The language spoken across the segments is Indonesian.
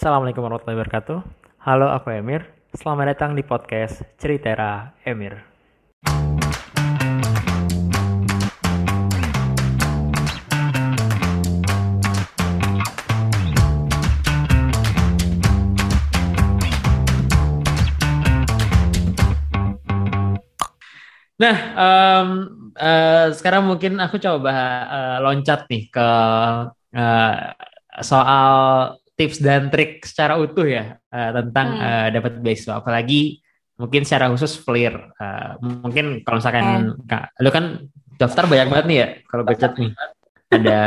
Assalamualaikum warahmatullahi wabarakatuh. Halo, aku Emir. Selamat datang di podcast Ceritera Emir. Nah, um, uh, sekarang mungkin aku coba uh, loncat nih ke uh, soal tips dan trik secara utuh ya uh, tentang hmm. uh, dapat beasiswa. Apalagi mungkin secara khusus FLIR. Uh, mungkin kalau misalkan, hmm. lu kan daftar banyak banget nih ya kalau becet nih. Ada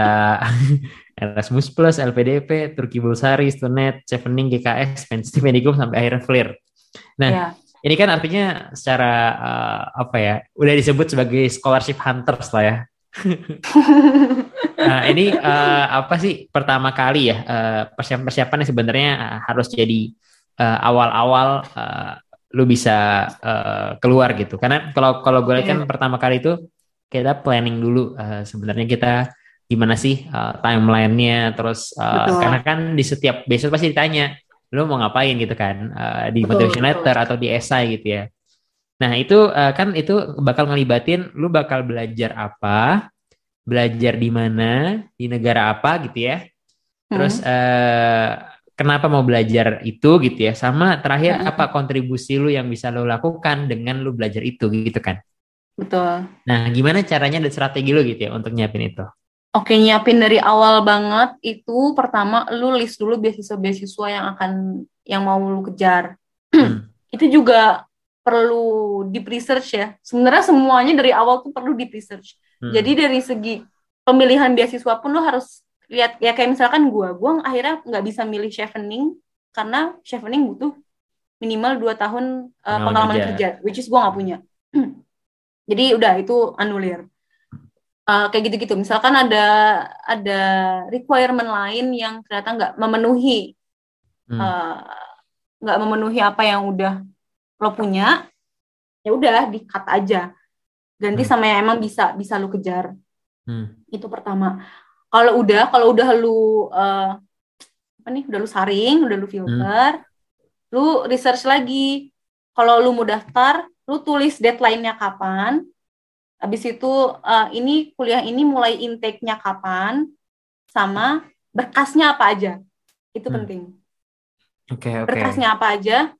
Erasmus Plus, LPDP, Turki Bulsari, Stunet, Chevening, GKS, Stipendium sampai akhirnya FLIR. Nah, yeah ini kan artinya secara uh, apa ya udah disebut sebagai scholarship hunters lah ya nah ini uh, apa sih pertama kali ya uh, persiapan persiapannya sebenarnya harus jadi uh, awal-awal uh, lu bisa uh, keluar gitu karena kalau kalau gue lihat kan yeah. pertama kali itu kita planning dulu uh, sebenarnya kita gimana sih uh, timelinenya terus uh, karena kan di setiap besok pasti ditanya lu mau ngapain gitu kan uh, di motivation letter atau di essay gitu ya. Nah itu uh, kan itu bakal ngelibatin lu bakal belajar apa, belajar di mana, di negara apa gitu ya. Terus hmm. uh, kenapa mau belajar itu gitu ya. Sama terakhir hmm. apa kontribusi lu yang bisa lu lakukan dengan lu belajar itu gitu kan. Betul. Nah gimana caranya dan strategi lu gitu ya untuk nyiapin itu? Oke, nyiapin dari awal banget itu pertama lu list dulu beasiswa-beasiswa yang akan yang mau lu kejar. Hmm. itu juga perlu deep research ya. Sebenarnya semuanya dari awal tuh perlu deep research. Hmm. Jadi dari segi pemilihan beasiswa pun lu harus lihat ya kayak misalkan gua, gua akhirnya nggak bisa milih chevening karena chevening butuh minimal dua tahun uh, pengalaman kerja. kerja, which is gua nggak punya. Jadi udah itu anulir uh, kayak gitu-gitu. Misalkan ada ada requirement lain yang ternyata nggak memenuhi hmm. uh, nggak memenuhi apa yang udah lo punya, ya udah di cut aja. Ganti hmm. sama yang emang bisa bisa lo kejar. Hmm. Itu pertama. Kalau udah kalau udah lu uh, apa nih udah lu saring, udah lu filter, hmm. lu research lagi. Kalau lu mau daftar, lu tulis deadline-nya kapan, Habis itu uh, ini kuliah ini mulai intake-nya kapan sama berkasnya apa aja. Itu hmm. penting. Okay, okay. Berkasnya apa aja?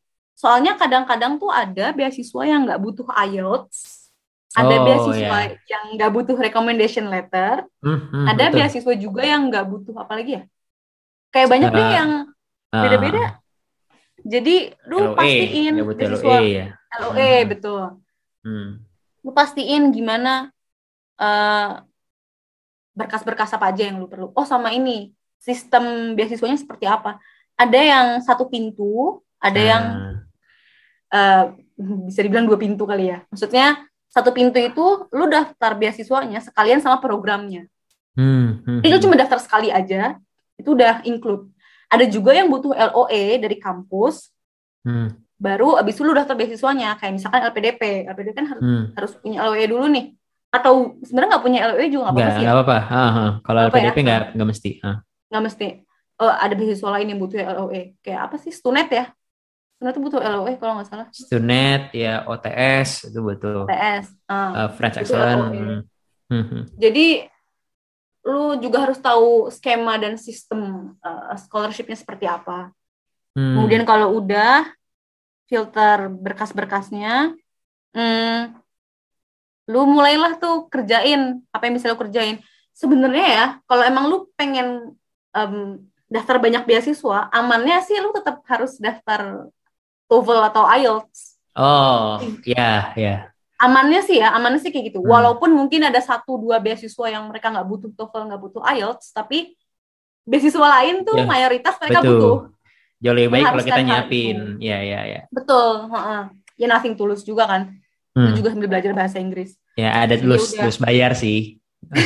Soalnya kadang-kadang tuh ada beasiswa yang nggak butuh IELTS, ada oh, beasiswa yeah. yang nggak butuh recommendation letter, hmm, hmm, ada betul. beasiswa juga yang nggak butuh apalagi ya? Kayak banyak uh, deh yang ah. beda-beda. Uh, Jadi lu LOA, pastiin beasiswa LOA, ya? LOE hmm. betul. Hmm lu pastiin gimana uh, berkas-berkas apa aja yang lu perlu. Oh sama ini sistem beasiswanya seperti apa? Ada yang satu pintu, ada hmm. yang uh, bisa dibilang dua pintu kali ya. Maksudnya satu pintu itu lu daftar beasiswanya sekalian sama programnya. Hmm, hmm, itu cuma daftar sekali aja, itu udah include. Ada juga yang butuh LOE dari kampus. Hmm baru abis itu lu daftar beasiswanya kayak misalkan LPDP LPDP kan harus hmm. harus punya LOE dulu nih atau sebenarnya nggak punya LOE juga nggak apa-apa sih nggak apa-apa kalau LPDP ya? nggak ya? nggak mesti nggak mesti oh, ada beasiswa lain yang butuh LOE kayak apa sih Stunet ya Stunet itu butuh LOE kalau nggak salah Stunet ya OTS itu butuh OTS uh, uh, ah, French Excellent hmm. Hmm. jadi lu juga harus tahu skema dan sistem uh, scholarshipnya seperti apa hmm. kemudian kalau udah filter berkas-berkasnya, hmm, lu mulailah tuh kerjain apa yang bisa lu kerjain. Sebenarnya ya, kalau emang lu pengen um, daftar banyak beasiswa, amannya sih lu tetap harus daftar TOEFL atau IELTS. Oh, ya, yeah, ya. Yeah. Amannya sih ya, amannya sih kayak gitu. Hmm. Walaupun mungkin ada satu dua beasiswa yang mereka nggak butuh TOEFL, nggak butuh IELTS, tapi beasiswa lain tuh yeah. mayoritas mereka Betul. butuh jauh lebih baik kalau kita nyiapin ya ya ya betul ya nothing tulus juga kan hmm. Lu juga sambil belajar bahasa Inggris ya ada tulus tulus bayar sih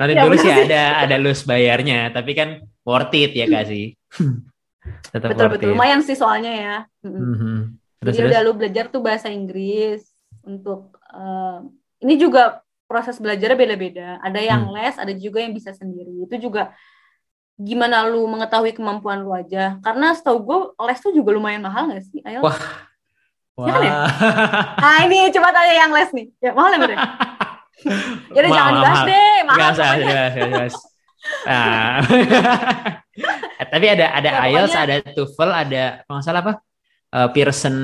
nanti ya, tulus ya ada ada lulus bayarnya tapi kan worth it ya kak sih Tetap betul betul lumayan sih soalnya ya mm-hmm. terus, jadi terus? udah lu belajar tuh bahasa Inggris untuk uh, ini juga proses belajarnya beda-beda ada yang hmm. les ada juga yang bisa sendiri itu juga gimana lu mengetahui kemampuan lu aja. Karena setahu gue les tuh juga lumayan mahal gak sih? Ayo. Wah. Ya kan ya? Nah ini coba tanya yang les nih. Ya mahal ya bener? ya udah jangan dibahas deh. Mahal. Gak usah, gak Nah. Tapi ada ada ya, IELTS, pokoknya... ada TOEFL, ada kalau salah apa? Uh, Pearson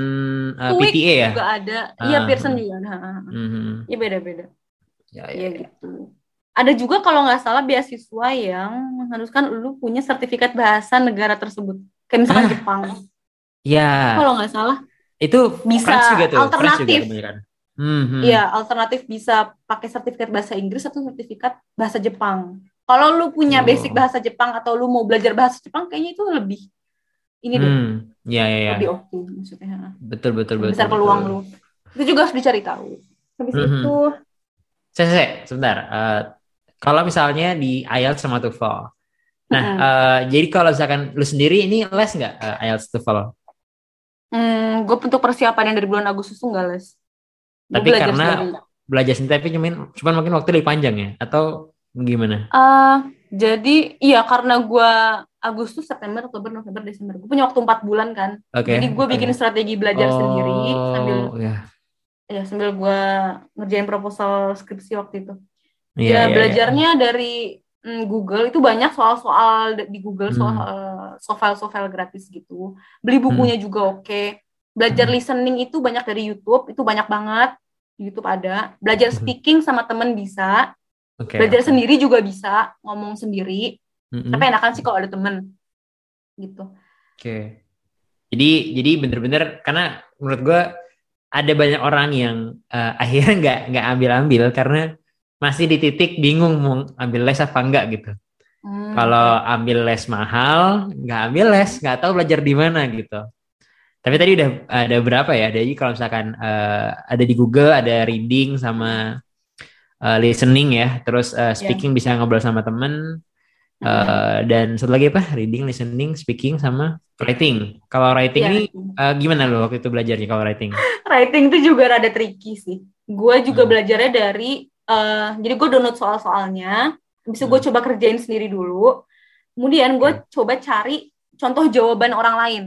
uh, PTA ya? juga ada. Iya, uh, Pearson juga. Uh, Iya beda-beda. Ya, ya, ya, gitu. Ada juga kalau nggak salah beasiswa yang mengharuskan lu punya sertifikat bahasa negara tersebut. Kayak misalkan ah. Jepang. Iya. Kalau nggak salah. Itu bisa juga tuh. alternatif. Hmm, iya, hmm. alternatif bisa pakai sertifikat bahasa Inggris atau sertifikat bahasa Jepang. Kalau lu punya oh. basic bahasa Jepang atau lu mau belajar bahasa Jepang, kayaknya itu lebih ini deh. Hmm, ya, ya, ya. Lebih oke okay, maksudnya. Betul, betul, betul. Besar peluang lu. Itu juga harus dicari tahu. Habis mm -hmm. itu. Saya, saya, sebentar. Uh, kalau misalnya di IELTS sama TOEFL. Nah, mm -hmm. uh, jadi kalau misalkan lu sendiri ini les nggak uh, IELTS TOEFL? Hmm, gue untuk persiapan yang dari bulan Agustus tuh nggak les. Gua tapi karena sendiri. belajar sendiri tapi cuman, cuman mungkin waktu lebih panjang ya? Atau Gimana? Uh, jadi iya karena gue Agustus, September, Oktober, November, Desember. Gue punya waktu empat bulan kan. Okay. Jadi gue bikin okay. strategi belajar oh, sendiri sambil yeah. ya sambil gue ngerjain proposal skripsi waktu itu. Yeah, ya yeah, belajarnya yeah. dari mm, Google itu banyak soal-soal di Google soal hmm. uh, soal-soal gratis gitu. Beli bukunya hmm. juga oke. Okay. Belajar hmm. listening itu banyak dari YouTube, itu banyak banget. YouTube ada. Belajar hmm. speaking sama temen bisa Okay, Belajar sendiri juga bisa ngomong sendiri. Mm-hmm. Tapi enakan sih kalau ada temen gitu. Oke. Okay. Jadi jadi bener-bener karena menurut gue ada banyak orang yang uh, akhirnya nggak nggak ambil-ambil karena masih di titik bingung mau ambil les apa enggak gitu. Hmm. Kalau ambil les mahal, nggak ambil les, nggak tahu belajar di mana gitu. Tapi tadi udah ada berapa ya? Jadi kalau misalkan uh, ada di Google, ada reading sama uh, listening ya, terus uh, speaking yeah. bisa ngobrol sama temen, uh, dan satu lagi apa? Reading, listening, speaking, sama writing. Kalau writing yeah. ini uh, gimana lo waktu itu belajarnya kalau writing? writing itu juga rada tricky sih. Gue juga hmm. belajarnya dari, uh, jadi gue download soal-soalnya, bisa gue hmm. coba kerjain sendiri dulu, kemudian gue hmm. coba cari contoh jawaban orang lain.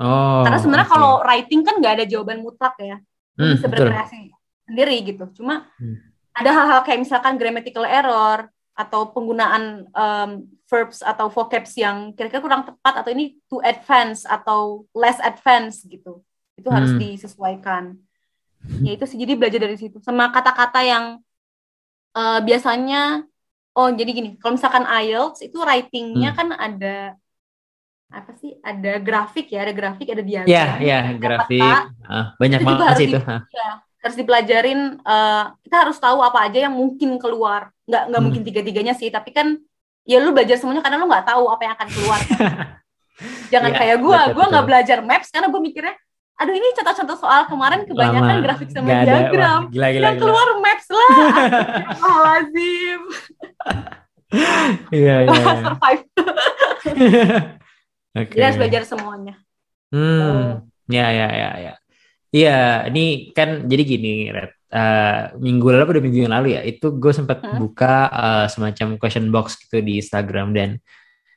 Oh. Karena sebenarnya kalau writing kan nggak ada jawaban mutlak ya, hmm, bisa berkreasi sendiri gitu. Cuma hmm ada hal-hal kayak misalkan grammatical error atau penggunaan um, verbs atau vocabs yang kira-kira kurang tepat atau ini too advance atau less advance gitu. Itu hmm. harus disesuaikan. Ya itu sih jadi belajar dari situ. Sama kata-kata yang uh, biasanya oh jadi gini kalau misalkan IELTS itu writingnya hmm. kan ada apa sih ada grafik ya ada grafik ada diagram. ya ya grafik. uh, banyak banget sih itu. ya, harus dipelajarin uh, kita harus tahu apa aja yang mungkin keluar nggak nggak hmm. mungkin tiga tiganya sih tapi kan ya lu belajar semuanya karena lu nggak tahu apa yang akan keluar jangan ya, kayak gue gue nggak belajar maps karena gue mikirnya aduh ini contoh-contotoh soal kemarin kebanyakan Lama. grafik sama gak diagram Wah, gila, gila, yang gila. keluar maps lah lazim iya iya, iya. survive okay. harus belajar semuanya hmm ya ya ya ya Iya, ini kan jadi gini, Red. Uh, minggu lalu pada minggu yang lalu ya, itu gue sempat hmm? buka uh, semacam question box gitu di Instagram dan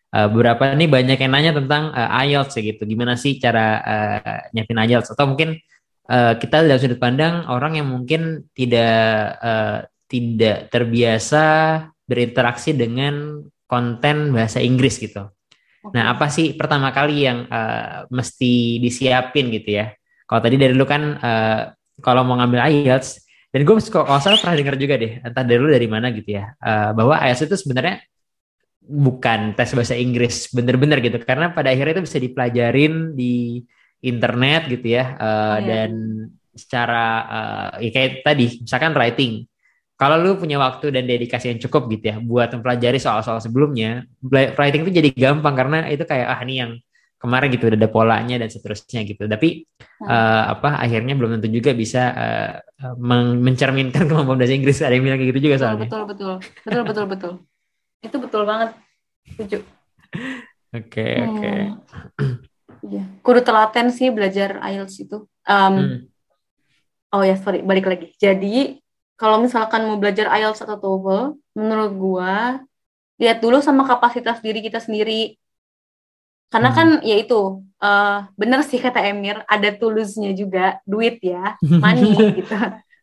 uh, beberapa ini banyak yang nanya tentang uh, IELTS ya gitu. Gimana sih cara uh, nyiapin IELTS? Atau mungkin uh, kita dari sudut pandang orang yang mungkin tidak uh, tidak terbiasa berinteraksi dengan konten bahasa Inggris gitu. Nah, apa sih pertama kali yang uh, mesti disiapin gitu ya? Kalau tadi dari lu kan uh, kalau mau ngambil IELTS dan gue kalau salah pernah dengar juga deh entah dari lu dari mana gitu ya uh, bahwa IELTS itu sebenarnya bukan tes bahasa Inggris bener-bener gitu karena pada akhirnya itu bisa dipelajarin di internet gitu ya uh, oh, iya. dan secara uh, ya kayak tadi misalkan writing kalau lu punya waktu dan dedikasi yang cukup gitu ya buat mempelajari soal-soal sebelumnya writing itu jadi gampang karena itu kayak ah ini yang kemarin gitu udah ada polanya dan seterusnya gitu. Tapi hmm. uh, apa akhirnya belum tentu juga bisa uh, mencerminkan kemampuan bahasa Inggris. Ada yang bilang kayak gitu juga soalnya. betul betul betul betul betul. Itu betul banget. Setuju. Oke oke. Iya. Kudu telaten sih belajar IELTS itu. Um, hmm. oh ya sorry balik lagi. Jadi kalau misalkan mau belajar IELTS atau TOEFL menurut gua lihat dulu sama kapasitas diri kita sendiri karena Hmm. kan ya itu eh, bener sih kata Emir ada tulusnya juga duit ya money gitu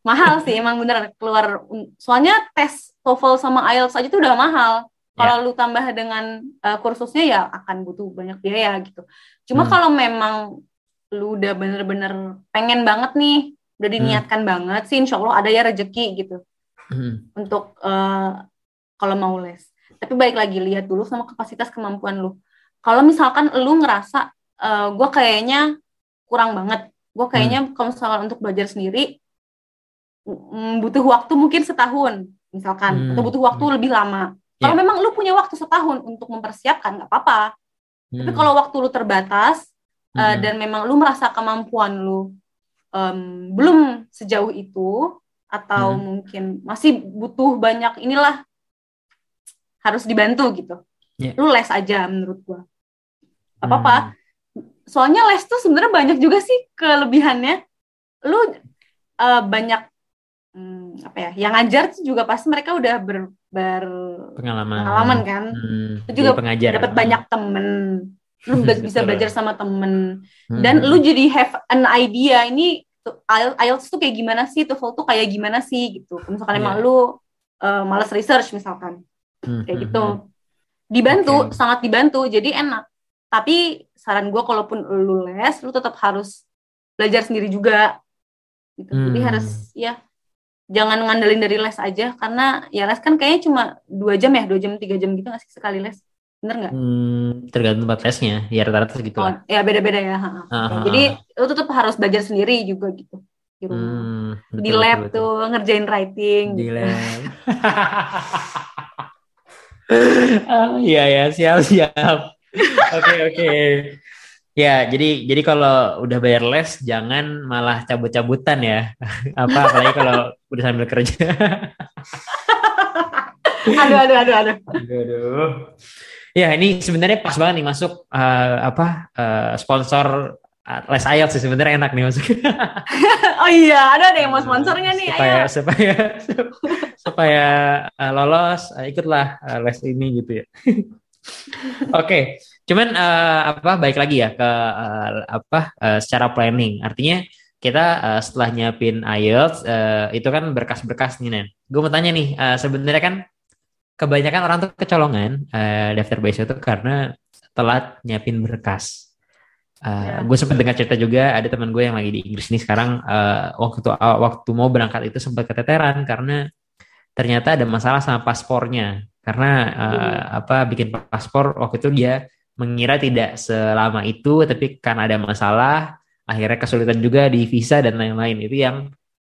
mahal sih emang bener keluar soalnya tes TOEFL sama IELTS aja tuh udah mahal kalau lu tambah dengan eh, kursusnya ya akan butuh banyak biaya gitu cuma Hmm. kalau memang lu udah bener-bener pengen banget nih udah diniatkan banget sih insya Allah ada ya rezeki gitu Hmm. untuk eh, kalau mau les. Tapi baik lagi lihat dulu sama kapasitas kemampuan lu. Kalau misalkan lu ngerasa gue kayaknya kurang banget, gue kayaknya kalau misalkan untuk belajar sendiri mm, butuh waktu mungkin setahun misalkan, Hmm. atau butuh waktu lebih lama. Kalau Ya. memang lu punya waktu setahun untuk mempersiapkan nggak apa-apa. Tapi Hmm. kalau waktu lu terbatas eh, Hmm. dan memang lu merasa kemampuan lu em, belum sejauh itu atau Hmm. mungkin masih butuh banyak inilah harus dibantu gitu. Ya. Lu les aja menurut gua. Gak Hmm. apa-apa. Soalnya les tuh sebenarnya banyak juga sih kelebihannya. Lu eh, banyak hmm, apa ya? Yang ngajar tuh juga pasti mereka udah ber, ber- pengalaman pengalaman kan. Hmm. Itu juga pengajar dapat banyak temen. Lu bisa belajar sama temen Hmm. dan lu jadi have an idea ini tuh, IELTS tuh kayak gimana sih TOEFL tuh kayak gimana sih gitu misalkan emang Iya. lu uh, malas research misalkan Hmm, kayak hmm, gitu hmm. dibantu Oke. sangat dibantu jadi enak tapi saran gue kalaupun lu les lu tetap harus belajar sendiri juga gitu jadi Hmm. harus ya jangan ngandelin dari les aja karena ya les kan kayaknya cuma dua jam ya dua jam tiga jam gitu nggak sih sekali les bener nggak Hmm, tergantung tempat lesnya ya rata-rata segitu Oh, lah ya beda-beda ya. ha. Ah, ah, Jadi lu tetap harus belajar sendiri juga gitu di rumah. Hmm, di betul, lab betul, betul. tuh ngerjain writing. di gitu. lab Ah, iya ya siap siap oke oke ya jadi jadi kalau udah bayar les jangan malah cabut-cabutan ya apa apalagi kalau udah sambil kerja aduh, aduh, aduh, aduh. Aduh, aduh. Ya ini sebenarnya pas banget nih masuk eh, apa eh, sponsor eh, Les IELTS sih sebenarnya enak nih masuk. Oh iya, ada ada yang mau sponsornya nih. supaya Ayo. supaya supaya lolos eh, ikutlah les ini gitu ya. Oke, cuman eh, apa baik lagi ya ke eh, apa eh, secara planning. Artinya kita eh, setelah nyiapin IELTS eh, itu kan berkas-berkas nih Nen. Gue mau tanya nih, eh, sebenarnya kan kebanyakan orang tuh kecolongan eh, daftar beasiswa itu karena telat nyiapin berkas. Uh, Ya. Gue sempat dengar cerita juga ada teman gue yang lagi di Inggris nih sekarang eh, waktu waktu mau berangkat itu sempat keteteran karena ternyata ada masalah sama paspornya karena eh, apa bikin paspor waktu itu dia mengira tidak selama itu tapi karena ada masalah akhirnya kesulitan juga di visa dan lain-lain itu yang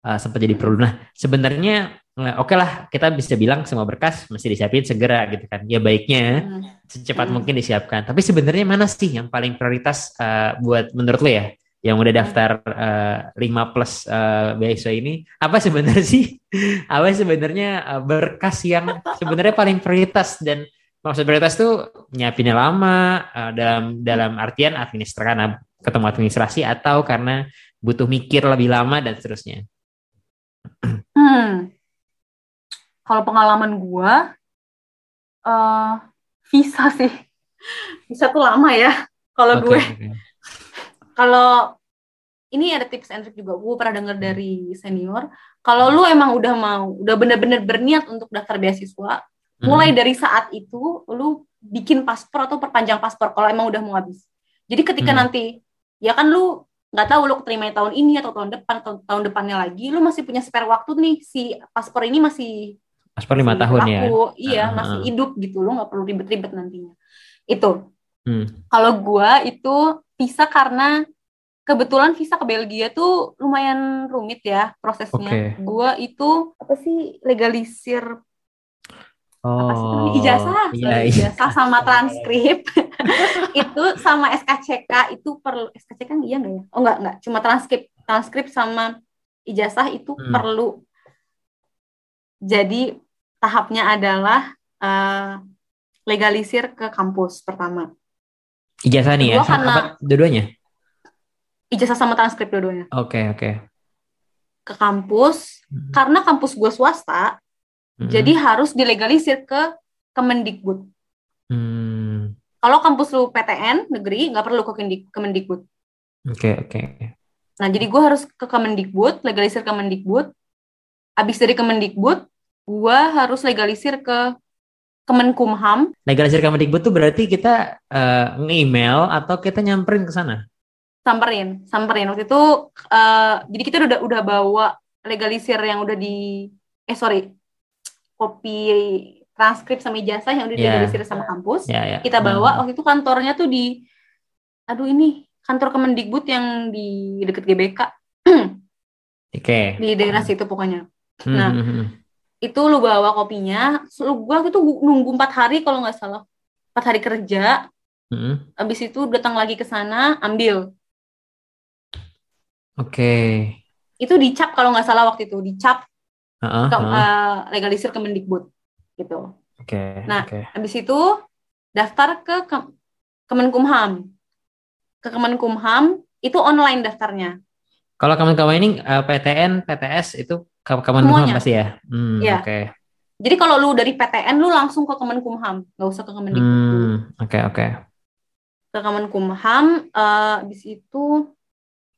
eh, sempat jadi problem. Nah sebenarnya eh, oke lah kita bisa bilang semua berkas mesti disiapin segera gitu kan ya baiknya Hmm. secepat Hmm. mungkin disiapkan. Tapi sebenarnya mana sih yang paling prioritas eh, buat menurut lo ya? Yang udah daftar 5 plus eh, beasiswa ini, apa sebenarnya sih? apa sebenarnya eh, berkas yang sebenarnya paling prioritas dan maksud prioritas tuh nyiapinnya lama eh, dalam dalam artian administrasi karena ketemu administrasi atau karena butuh mikir lebih lama dan seterusnya. Hmm. Kalau pengalaman gua eh visa sih. Visa tuh lama ya. Kalau Oke, gue oke. Kalau ini ada tips and trick juga gue pernah dengar dari senior kalau lu emang udah mau udah bener-bener berniat untuk daftar beasiswa Hmm. mulai dari saat itu lu bikin paspor atau perpanjang paspor kalau emang udah mau habis jadi ketika Hmm. nanti ya kan lu nggak tahu lu keterima tahun ini atau tahun depan atau tahun depannya lagi lu masih punya spare waktu nih si paspor ini masih paspor lima tahun ya. iya Ah, masih ah. hidup gitu lu nggak perlu ribet-ribet nantinya itu Hmm. kalau gua itu visa karena kebetulan visa ke Belgia tuh lumayan rumit ya prosesnya. Oke. Gua itu apa sih legalisir apa sih namanya? Oh, ijazah, iya, iya. ijazah sama transkrip itu sama SKCK itu perlu SKCK iya nggak ya? Oh nggak nggak cuma transkrip transkrip sama ijazah itu Hmm. perlu. Jadi tahapnya adalah eh, legalisir ke kampus pertama. Ijazah nih ya, Kedua karena- dua-duanya? Ijazah sama transkrip dua-duanya. Oke, oke. ke kampus Hmm. karena kampus gue swasta Hmm. jadi harus dilegalisir ke Kemendikbud. Hmm. Kalau kampus lu PTN negeri nggak perlu ke Kemendikbud. Oke, oke. Nah, jadi gue harus ke Kemendikbud, legalisir Kemendikbud. Abis dari Kemendikbud, gue harus legalisir ke Kemenkumham. Legalisir Kemendikbud tuh berarti kita eh, nge-email atau kita nyamperin ke sana? Samperin, samperin. Waktu itu, eh, jadi kita udah udah bawa legalisir yang udah di, eh sorry, kopi transkrip sama ijazah yang udah Iya. dilegalisir sama kampus. Ya, ya. Kita Hmm. bawa, waktu itu kantornya tuh di, aduh ini, kantor Kemendikbud yang di deket GBK, Oke. di daerah situ pokoknya. Hmm, Nah, hmm, hmm. Itu lu bawa kopinya lu gua itu nunggu empat hari kalau nggak salah empat hari kerja Hmm. habis itu datang lagi ke sana ambil Oke. itu dicap kalau nggak salah waktu itu dicap Heeh, ke, heeh. eh, legalisir Kemendikbud gitu Oke. Nah, oke. habis itu daftar ke Ke- Kemenkumham ke Kemenkumham itu online daftarnya Kalau kawan-kawan ini eh, PTN, PTS itu Kemenkumham Semuanya. pasti ya? Hmm, Iya. Oke. jadi kalau lu dari PTN lu langsung ke Kemenkumham nggak usah ke Kemendikbud dulu. Hmm, oke oke. ke Kemenkumham eh habis itu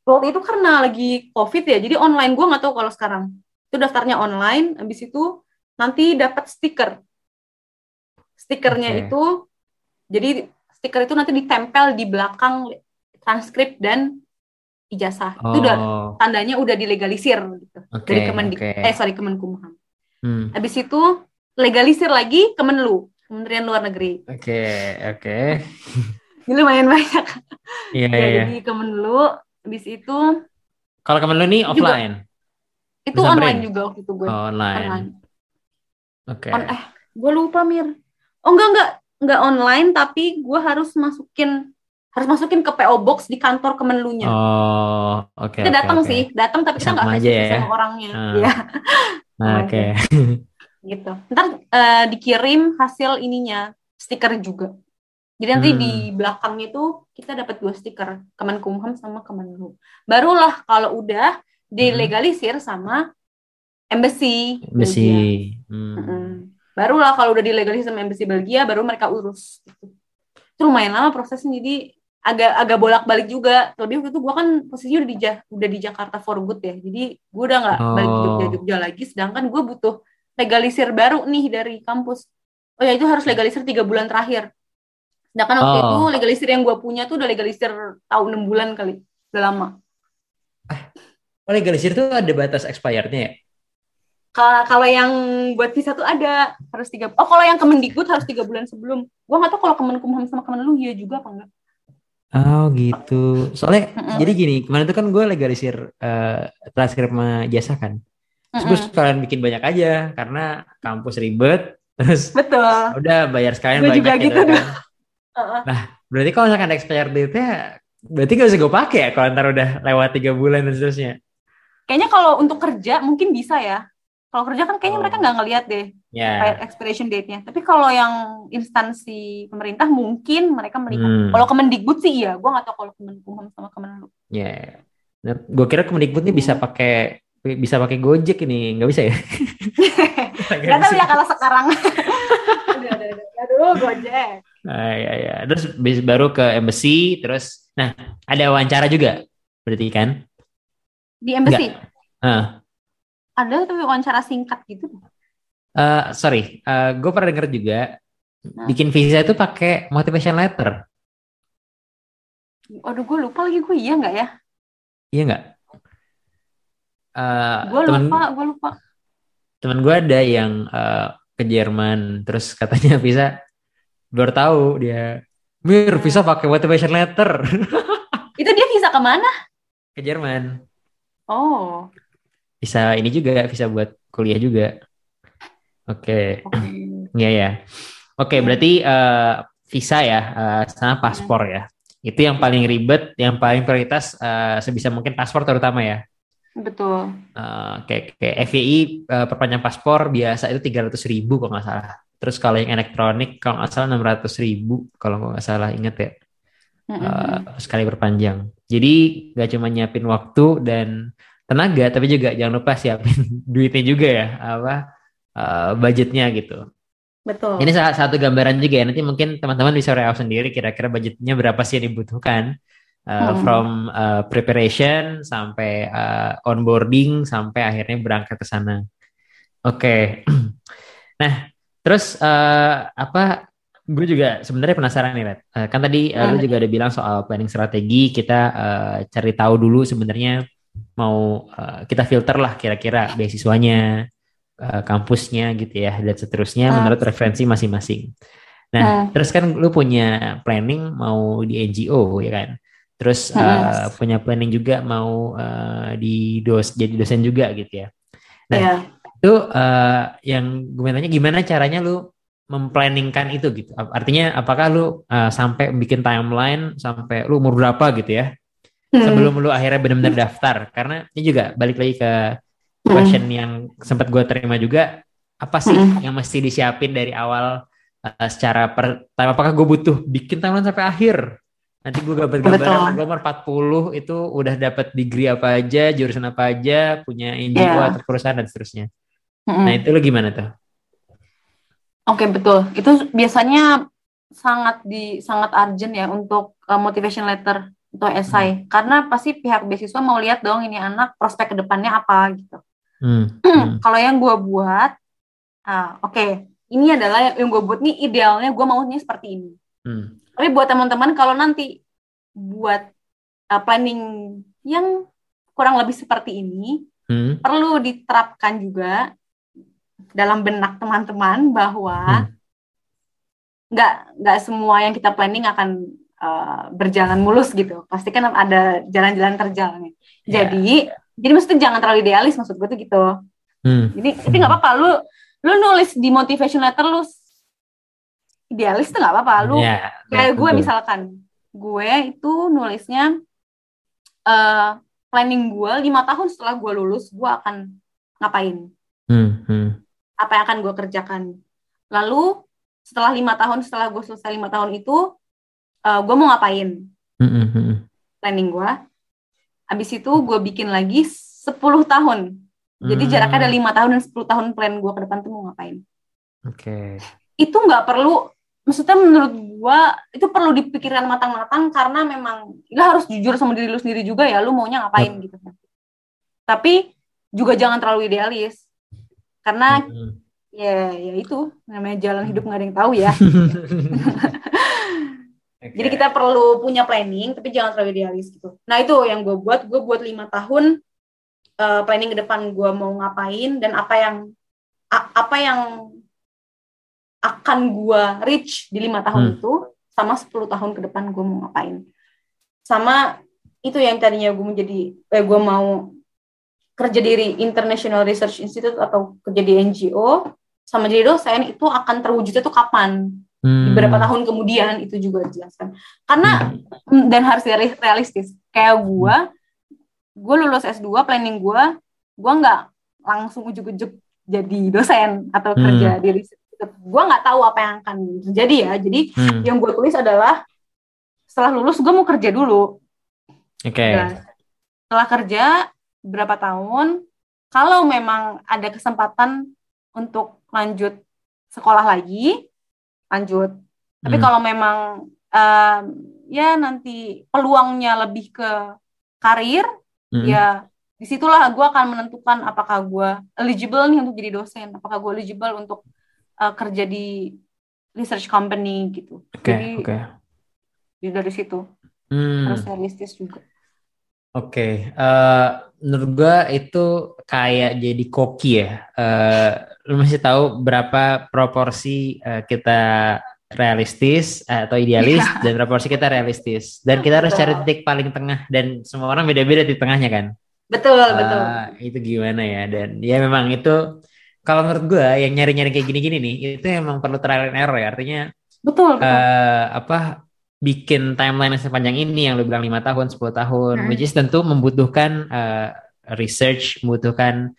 waktu itu karena lagi covid ya jadi online gue nggak tahu kalau sekarang itu daftarnya online habis itu nanti dapat stiker stikernya Oke. itu jadi stiker itu nanti ditempel di belakang transkrip dan ijazah itu udah Oh, tandanya udah dilegalisir gitu oke dari Kemendik oke. eh sorry Kemenkumham Hmm, habis itu legalisir lagi Kemenlu Kementerian Luar Negeri Oke oke. ini lumayan banyak Iya ya iya. jadi Kemenlu habis itu Kalau Kemenlu ini Juga- offline, itu Disamperin? online juga waktu itu gue Oh, online. online Oke. On- eh gue lupa mir oh enggak enggak enggak online tapi gue harus masukin harus masukin ke PO box di kantor Kemenlunya Oh, oke kita oke, datang oke. sih datang tapi kita nggak ya. sama orangnya Nah, sama oke. gitu ntar eh, dikirim hasil ininya stiker juga jadi nanti Hmm. di belakangnya itu kita dapat dua stiker Kemenkumham sama Kemenlu barulah kalau udah dilegalisir sama embassy Belgia. Besi. Hmm. Barulah kalau udah dilegalisir sama embassy Belgia, baru mereka urus. Itu lumayan lama prosesnya, jadi agak agak bolak-balik juga. Terlebih waktu itu gue kan posisinya udah di udah di Jakarta for good ya, jadi gue udah nggak balik ke Oh. Jogja-Jogja lagi. Sedangkan gue butuh legalisir baru nih dari kampus. Oh ya itu harus legalisir tiga bulan terakhir. Sedangkan waktu Oh. itu legalisir yang gue punya tuh udah legalisir tahun enam bulan kali, udah lama. Oh, legalisir itu ada batas expirednya ya? Ka- Kalau yang buat visa tuh ada harus tiga. Oh kalau yang Kemendikbud harus tiga bulan sebelum. Gua nggak tahu kalau Kemenkumham sama Kemenlu iya juga apa enggak. Oh gitu. Soalnya Mm-mm. jadi gini, kemarin itu kan gue legalisir eh transkrip jasa kan. Terus gue Mm-mm. sekalian bikin banyak aja karena kampus ribet. Terus Betul. udah bayar sekalian Gua banyak juga gitu kan. dulu. Heeh. Berarti kalau misalkan expired date-nya berarti gak bisa gue pakai ya kalau ntar udah lewat tiga bulan dan seterusnya. Kayaknya kalau untuk kerja mungkin bisa ya. Kalau kerja kan kayaknya Oh. mereka nggak ngelihat deh Ya. kayak expiration date-nya. Tapi kalau yang instansi pemerintah mungkin mereka melihat. Hmm. Kalau Kemendikbud sih iya. Gua nggak tahu kalau Kemenkumham sama Kemenlu. Ya. Nah, gue kira Kemendikbud nih bisa pakai bisa pakai Gojek ini, nggak bisa ya? Nggak tahu ya kalau sekarang. aduh, gojek. Ah, ya, ya. Terus baru ke embassy, terus nah ada wawancara juga, berarti kan? Di embassy. Ada tapi wawancara singkat gitu. Eh, sorry, gue pernah denger juga Nah. bikin visa itu pakai motivation letter, Aduh, gue lupa lagi gue iya nggak ya? iya nggak? Eh, Gue lupa, gue lupa. temen gue ada yang eh, ke Jerman, terus katanya visa baru tahu dia, mir visa pakai motivation letter Itu dia visa ke mana? ke Jerman, Oh, bisa ini juga, bisa buat kuliah juga. Oke. oke. Iya ya. Oke, berarti eh, visa ya, eh, sama paspor ya. Itu yang paling ribet, yang paling prioritas eh, sebisa mungkin paspor terutama ya. Betul. Eh, kayak kayak FYI eh, perpanjang paspor biasa itu 300 ribu kalau nggak salah. Terus kalau yang elektronik kalau nggak salah 600 ribu kalau nggak salah inget ya Mm-mm. eh, sekali perpanjang. Jadi nggak cuma nyiapin waktu dan tenaga, tapi juga jangan lupa siapin duitnya juga ya, apa eh, budgetnya gitu. Betul. Ini salah satu gambaran juga ya. Nanti mungkin teman-teman bisa real sendiri kira-kira budgetnya berapa sih yang dibutuhkan uh, hmm. from uh, preparation sampai uh, onboarding sampai akhirnya berangkat ke sana. Oke. Okay. Nah, terus uh, apa? Gue juga sebenarnya penasaran nih, Red. Uh, kan tadi uh, lu juga ada bilang soal planning strategi. Kita uh, cari tahu dulu sebenarnya mau uh, kita filter lah kira-kira beasiswanya, uh, kampusnya gitu ya, dan seterusnya uh. menurut referensi masing-masing. Nah, uh. terus kan lu punya planning mau di NGO ya kan? Terus uh, punya planning juga mau uh, di dos jadi dosen juga gitu ya. Nah, yeah itu uh, yang gue tanya gimana caranya lu memplanningkan itu gitu artinya apakah lu uh, sampai bikin timeline sampai lu umur berapa gitu ya hmm. sebelum lu akhirnya benar-benar daftar karena ini juga balik lagi ke hmm. Question hmm. yang sempat gue terima juga apa sih hmm. yang mesti disiapin dari awal uh, secara per apakah gue butuh bikin timeline sampai akhir Nanti gue gambar-gambar nomor 40 itu udah dapat degree apa aja, jurusan apa aja, punya NGO yeah. atau perusahaan dan seterusnya. Mm-hmm. Nah itu lo gimana tuh? Oke okay, betul. Itu biasanya sangat di sangat urgent ya untuk uh, motivation letter atau esai hmm. karena pasti pihak beasiswa mau lihat dong ini anak prospek ke depannya apa gitu. Hmm. Hmm. Kalau yang gue buat, uh, oke okay, ini adalah yang gue buat nih idealnya gue maunya seperti ini. Hmm. Tapi buat teman-teman kalau nanti buat uh, planning yang kurang lebih seperti ini, hmm. perlu diterapkan juga dalam benak teman-teman bahwa hmm. nggak nggak semua yang kita planning akan uh, berjalan mulus gitu. Pasti kan ada jalan-jalan terjalnya. Yeah. Jadi jadi maksudnya jangan terlalu idealis maksud gue tuh gitu. Hmm. Jadi itu nggak apa-apa lu lu nulis di motivation letter lu idealis tuh nggak apa-apa. Lu yeah, kayak gue misalkan gue itu nulisnya uh, planning gue lima tahun setelah gue lulus gue akan ngapain? Hmm, hmm. Apa yang akan gue kerjakan? Lalu setelah lima tahun setelah gue selesai lima tahun itu uh, gue mau ngapain? Mm-hmm. planning gue abis itu gue bikin lagi 10 tahun jadi mm. jaraknya ada lima tahun dan 10 tahun plan gue ke depan tuh mau ngapain oke okay. itu nggak perlu maksudnya menurut gue itu perlu dipikirkan matang-matang karena memang lu harus jujur sama diri lu sendiri juga ya lu maunya ngapain yep. gitu tapi juga jangan terlalu idealis karena hmm. ya ya itu namanya jalan hidup nggak ada yang tahu ya okay. jadi kita perlu punya planning tapi jangan terlalu idealis gitu nah itu yang gue buat gue buat lima tahun uh, planning ke depan gue mau ngapain dan apa yang apa yang akan gue reach di lima tahun hmm. itu sama 10 tahun ke depan gue mau ngapain sama itu yang tadinya gue menjadi eh, gue mau kerja di International Research Institute atau kerja di NGO sama jadi dosen itu akan terwujudnya tuh kapan hmm. beberapa tahun kemudian itu juga dijelaskan karena hmm. dan harus realistis kayak gue gue lulus S2 planning gue gue nggak langsung ujuk-ujuk jadi dosen atau hmm. kerja di research gue nggak tahu apa yang akan terjadi ya jadi hmm. yang gue tulis adalah setelah lulus gue mau kerja dulu oke okay. nah, setelah kerja berapa tahun kalau memang ada kesempatan untuk lanjut sekolah lagi lanjut tapi hmm. kalau memang uh, ya nanti peluangnya lebih ke karir hmm. ya di situlah gue akan menentukan apakah gue eligible nih untuk jadi dosen apakah gue eligible untuk uh, kerja di research company gitu okay, jadi okay. dari situ hmm. harus realistis juga oke okay. uh, eh, menurut gua itu kayak jadi koki ya. Uh, lu masih tahu berapa proporsi uh, kita realistis atau idealis yeah. dan proporsi kita realistis dan kita harus cari titik paling tengah dan semua orang beda-beda di tengahnya kan. Betul, uh, betul. Itu gimana ya dan ya memang itu kalau menurut gua yang nyari-nyari kayak gini-gini nih itu emang perlu trial and error ya artinya. Betul. betul. Uh, apa bikin timeline yang sepanjang ini yang lu bilang lima tahun 10 tahun hmm. which is tentu membutuhkan uh, research membutuhkan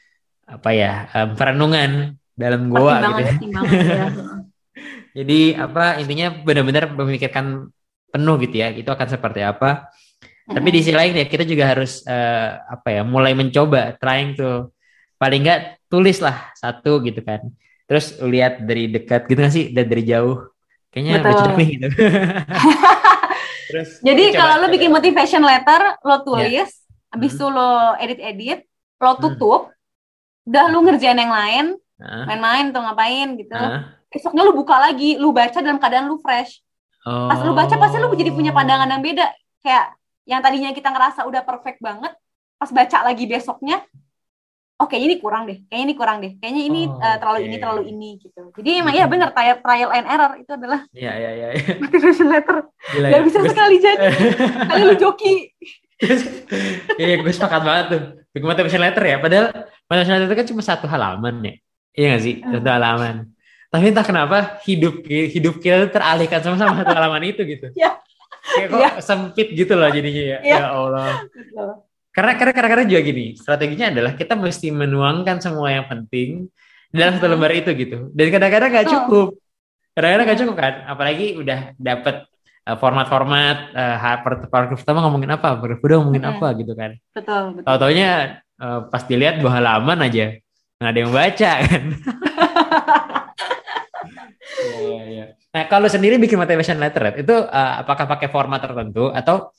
apa ya um, perenungan dalam goa gitu ya. ya. jadi apa intinya benar-benar memikirkan penuh gitu ya itu akan seperti apa hmm. tapi di sisi lain ya kita juga harus uh, apa ya mulai mencoba trying to paling enggak tulislah satu gitu kan terus lihat dari dekat gitu gak sih dari, dari jauh kayaknya Betul. lucu nih gitu terus Jadi coba- kalau lo bikin motivation letter, lo tulis, Ya. habis Hmm. itu lo edit-edit, lo tutup, udah lu ngerjain yang lain, main-main atau ngapain gitu. Besoknya lu buka lagi, lu baca dalam keadaan lu fresh. Pas lu baca pasti lu jadi punya pandangan yang beda. Kayak yang tadinya kita ngerasa udah perfect banget, pas baca lagi besoknya, oke ini kurang deh, kayaknya ini kurang deh, kayaknya ini Oh, eh, terlalu ini terlalu ini gitu. Jadi emang iya bener trial, trial and error itu adalah Iya iya iya. motivation letter. Gila Gak ya. bisa sekali jadi, kali lu joki. Iya, gue sepakat banget tuh. Bikin motivation letter ya. Padahal letter itu kan cuma satu halaman ya. Iya gak sih? Hmm. Satu halaman. Tapi entah kenapa hidup hidup kita teralihkan sama sama satu halaman itu gitu. Iya. Kayak kok Iya. sempit gitu loh jadinya ya. Iya. Ya Allah. Gitu. Karena karena kadang-kadang juga gini, strateginya adalah kita mesti menuangkan semua yang penting dalam satu lembar itu gitu. Dan kadang-kadang nggak Betul. cukup. Kadang-kadang nggak Hmm. cukup kan. Apalagi udah dapet uh, format-format uh, part- paragraf pertama ngomongin apa, paragraf kedua ngomongin Hmm. apa gitu kan. Betul, betul. Tahu-taunya uh, pas dilihat dua halaman aja nggak ada yang baca kan. Iya. Nah, kalau sendiri bikin motivation letter itu uh, apakah pakai format tertentu atau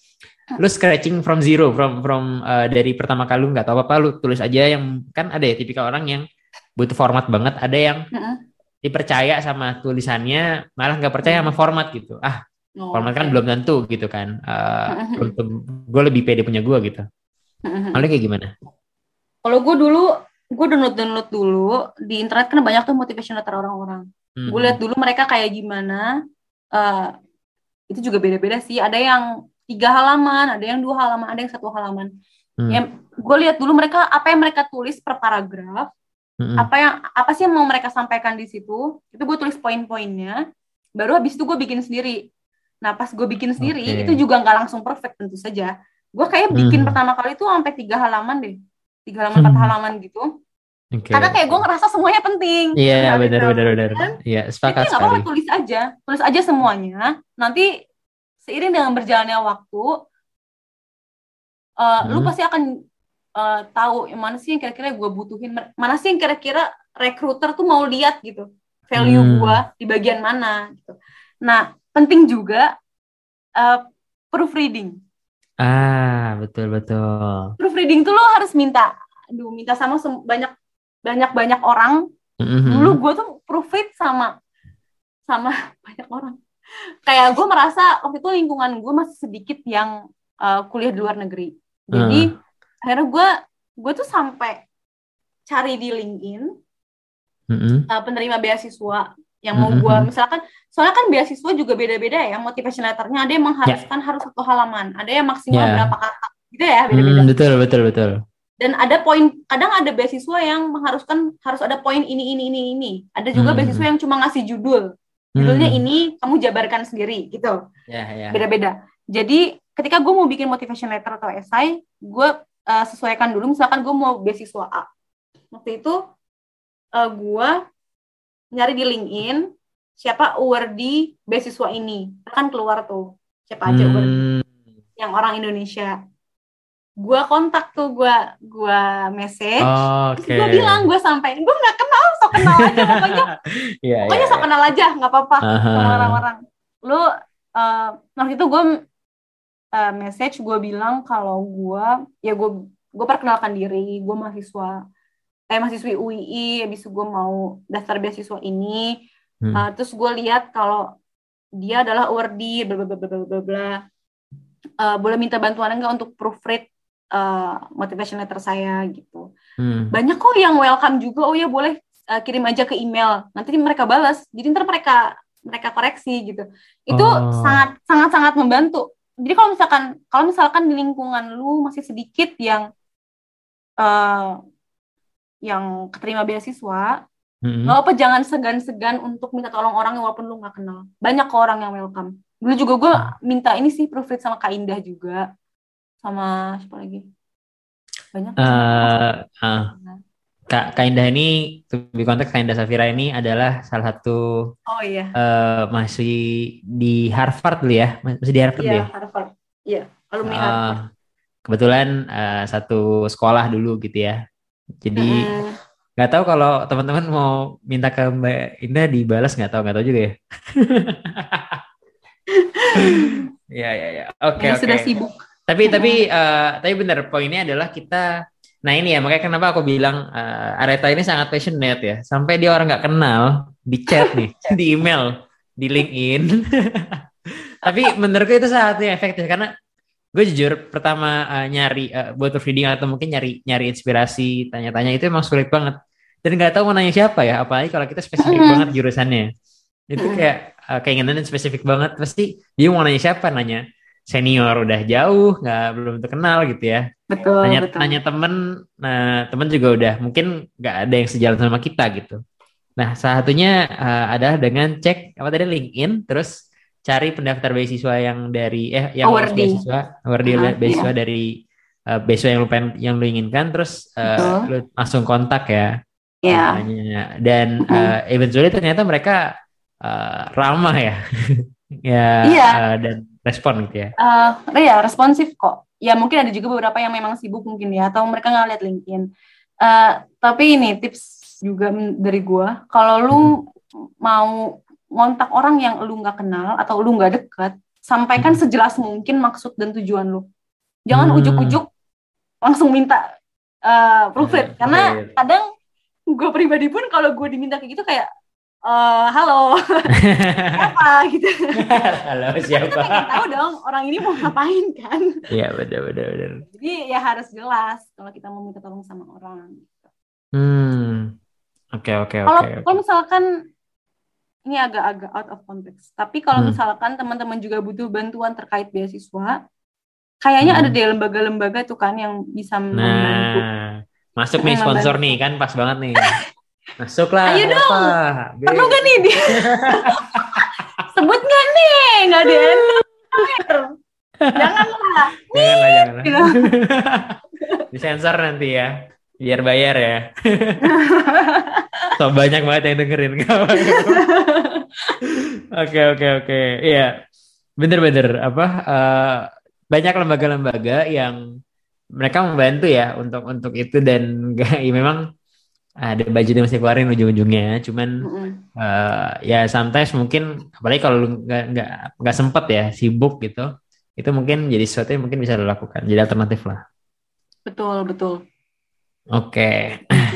lu scratching from zero from from uh, dari pertama kali lu nggak tahu apa lu tulis aja yang kan ada ya tipikal orang yang butuh format banget ada yang Mm-mm. dipercaya sama tulisannya malah nggak percaya sama format gitu ah Oh, format kan oke. belum tentu gitu kan uh, Mhm. gue lebih pede punya gue gitu lalu kayak gimana Kalau gue dulu, gue download-download dulu di internet kan banyak tuh motivation letter orang-orang. Hmm. Gue lihat dulu mereka kayak gimana. eh, itu juga beda-beda sih. Ada yang tiga halaman, ada yang dua halaman, ada yang satu halaman. Hmm. Ya, gue lihat dulu mereka apa yang mereka tulis per paragraf, Mm-mm. apa yang apa sih yang mau mereka sampaikan di situ. Itu gue tulis poin-poinnya. Baru habis itu gue bikin sendiri. Nah pas gue bikin sendiri Oke. itu juga nggak langsung perfect tentu saja. Gue kayak bikin Hmm. pertama kali tuh sampai tiga halaman deh, tiga halaman empat Hmm. halaman gitu. Oke. Karena kayak gue ngerasa semuanya penting. Iya Habis benar itu, benar benar. kan? Iya sepakat sekali. tulis aja, tulis aja semuanya. Nanti seiring dengan berjalannya waktu, lu Hmm. pasti akan eh, tahu mana sih yang kira-kira gue butuhin, mana sih yang kira-kira recruiter tuh mau lihat gitu, value Hmm. gue di bagian mana gitu. Nah penting juga eh, proofreading. Ah betul betul. Proofreading tuh lo harus minta, aduh minta sama banyak banyak banyak orang Mhm. dulu gue tuh proofread sama sama banyak orang kayak gue merasa waktu itu lingkungan gue masih sedikit yang uh, kuliah di luar negeri jadi akhirnya gue gue tuh sampai cari di LinkedIn Mhm. uh, penerima beasiswa yang mau gue misalkan soalnya kan beasiswa juga beda-beda ya motivation letternya ada yang mengharuskan harus satu halaman ada yang maksimal Ya. berapa kata gitu ya beda-beda Hmm, betul betul betul. dan ada poin kadang ada beasiswa yang mengharuskan harus ada poin ini ini ini ini ada juga Hmm. beasiswa yang cuma ngasih judul judulnya Hmm. ini kamu jabarkan sendiri gitu Ya ya. beda-beda jadi ketika gue mau bikin motivation letter atau esai gue uh, sesuaikan dulu misalkan gue mau beasiswa A waktu itu uh, gue nyari di LinkedIn siapa awardee beasiswa ini akan keluar tuh siapa aja awardee Hmm. yang orang Indonesia gue kontak tuh gue gue message. Terus gue bilang gue sampai gue nggak kenal so kenal aja pokoknya Iya pokoknya iya. so kenal aja nggak apa-apa Aha. sama orang-orang lu eh, waktu itu gue eh, message gue bilang kalau gue ya gue gue perkenalkan diri gue mahasiswa eh mahasiswi UII habis itu gue mau daftar beasiswa ini. Hmm. Uh, terus gue lihat kalau dia adalah awardee bla bla bla bla bla bla Uh, boleh minta bantuan enggak untuk proofread uh, motivation letter saya gitu. Hmm. banyak kok yang welcome juga. Oh ya boleh uh, kirim aja ke email. Nanti mereka balas. Jadi ntar mereka mereka koreksi gitu. Itu Oh. sangat sangat sangat membantu. Jadi kalau misalkan kalau misalkan di lingkungan lu masih sedikit yang uh, yang keterima beasiswa Mhm. nggak apa jangan segan-segan untuk minta tolong orang yang walaupun lu nggak kenal. Banyak kok orang yang welcome. Dulu juga gue minta ini sih proofread sama Kak Indah juga. Sama siapa lagi? Banyak Eh, ah. Kak, Kak Indah ini, lebih konteks Kak Indah Safira ini adalah salah satu oh iya. eh, masih di Harvard dulu ya, masih di Harvard iya ya. Harvard. Iya alumni Ah, Harvard. Kebetulan eh, satu sekolah dulu gitu ya. Jadi nggak tahu kalau teman-teman mau minta ke Mbak Indah dibalas nggak tahu nggak tahu juga ya. ya ya ya. Oke okay, oke. Okay. Sudah sibuk. Tapi tapi uh, tapi benar poinnya adalah kita Nah ini ya makanya kenapa aku bilang uh, Areta ini sangat passionate ya. Sampai dia orang nggak kenal di chat nih, di email, di LinkedIn. Tapi menurutku itu sangat efektif karena gue jujur pertama uh, nyari uh, buat reading atau mungkin nyari nyari inspirasi tanya-tanya itu emang sulit banget. Dan nggak tahu mau nanya siapa ya apalagi kalau kita spesifik mm. banget jurusannya. Itu kayak uh, keinginan spesifik banget pasti dia mau nanya siapa? Nanya senior udah jauh nggak belum terkenal gitu ya. Betul nanya betul. nanya temen nah temen juga udah mungkin nggak ada yang sejalan sama kita gitu. Nah salah satunya uh, adalah dengan cek apa tadi LinkedIn terus cari pendaftar beasiswa yang dari eh yang awardee. beasiswa awardee uh, beasiswa iya. dari uh, beasiswa yang lu pengen yang lu inginkan terus uh, lu langsung kontak ya yeah. dan uh, eventually ternyata mereka uh, ramah ya ya yeah. uh, dan respon gitu ya? Uh, ya responsif kok. Ya mungkin ada juga beberapa yang memang sibuk mungkin ya, atau mereka nggak lihat LinkedIn. Uh, tapi ini tips juga dari gue, kalau lu hmm. mau ngontak orang yang lu nggak kenal atau lu nggak deket, sampaikan hmm. sejelas mungkin maksud dan tujuan lu. Jangan hmm. ujuk-ujuk langsung minta uh, proofread, hmm. karena kadang gue pribadi pun kalau gue diminta kayak gitu kayak uh, halo siapa? gitu. Halo siapa? kita tahu dong orang ini mau ngapain kan? Iya benar benar benar jadi ya harus jelas kalau kita mau minta tolong sama orang. Hmm. Oke oke oke. kalau misalkan ini agak-agak out of context tapi kalau hmm. misalkan teman-teman juga butuh bantuan terkait beasiswa kayaknya hmm. ada di lembaga-lembaga tuh kan yang bisa membantu nah masuk nih sponsor nih kan pas banget nih Masuk lah. Ayo dong. Apa? Perlu gak nih dia? Sebut gak nih? Gak ada Janganlah. Janganlah, janganlah. Disensor nanti ya. Biar bayar ya. so banyak banget yang dengerin. Oke, oke, oke. Iya. Bener-bener. Apa, uh, banyak lembaga-lembaga yang mereka membantu ya untuk untuk itu dan gak, ya memang ada budgetnya masih keluarin ujung-ujungnya cuman mm -hmm. uh, ya sometimes mungkin apalagi kalau lu nggak nggak nggak sempet ya sibuk gitu itu mungkin jadi sesuatu yang mungkin bisa dilakukan jadi alternatif lah betul betul oke. Okay.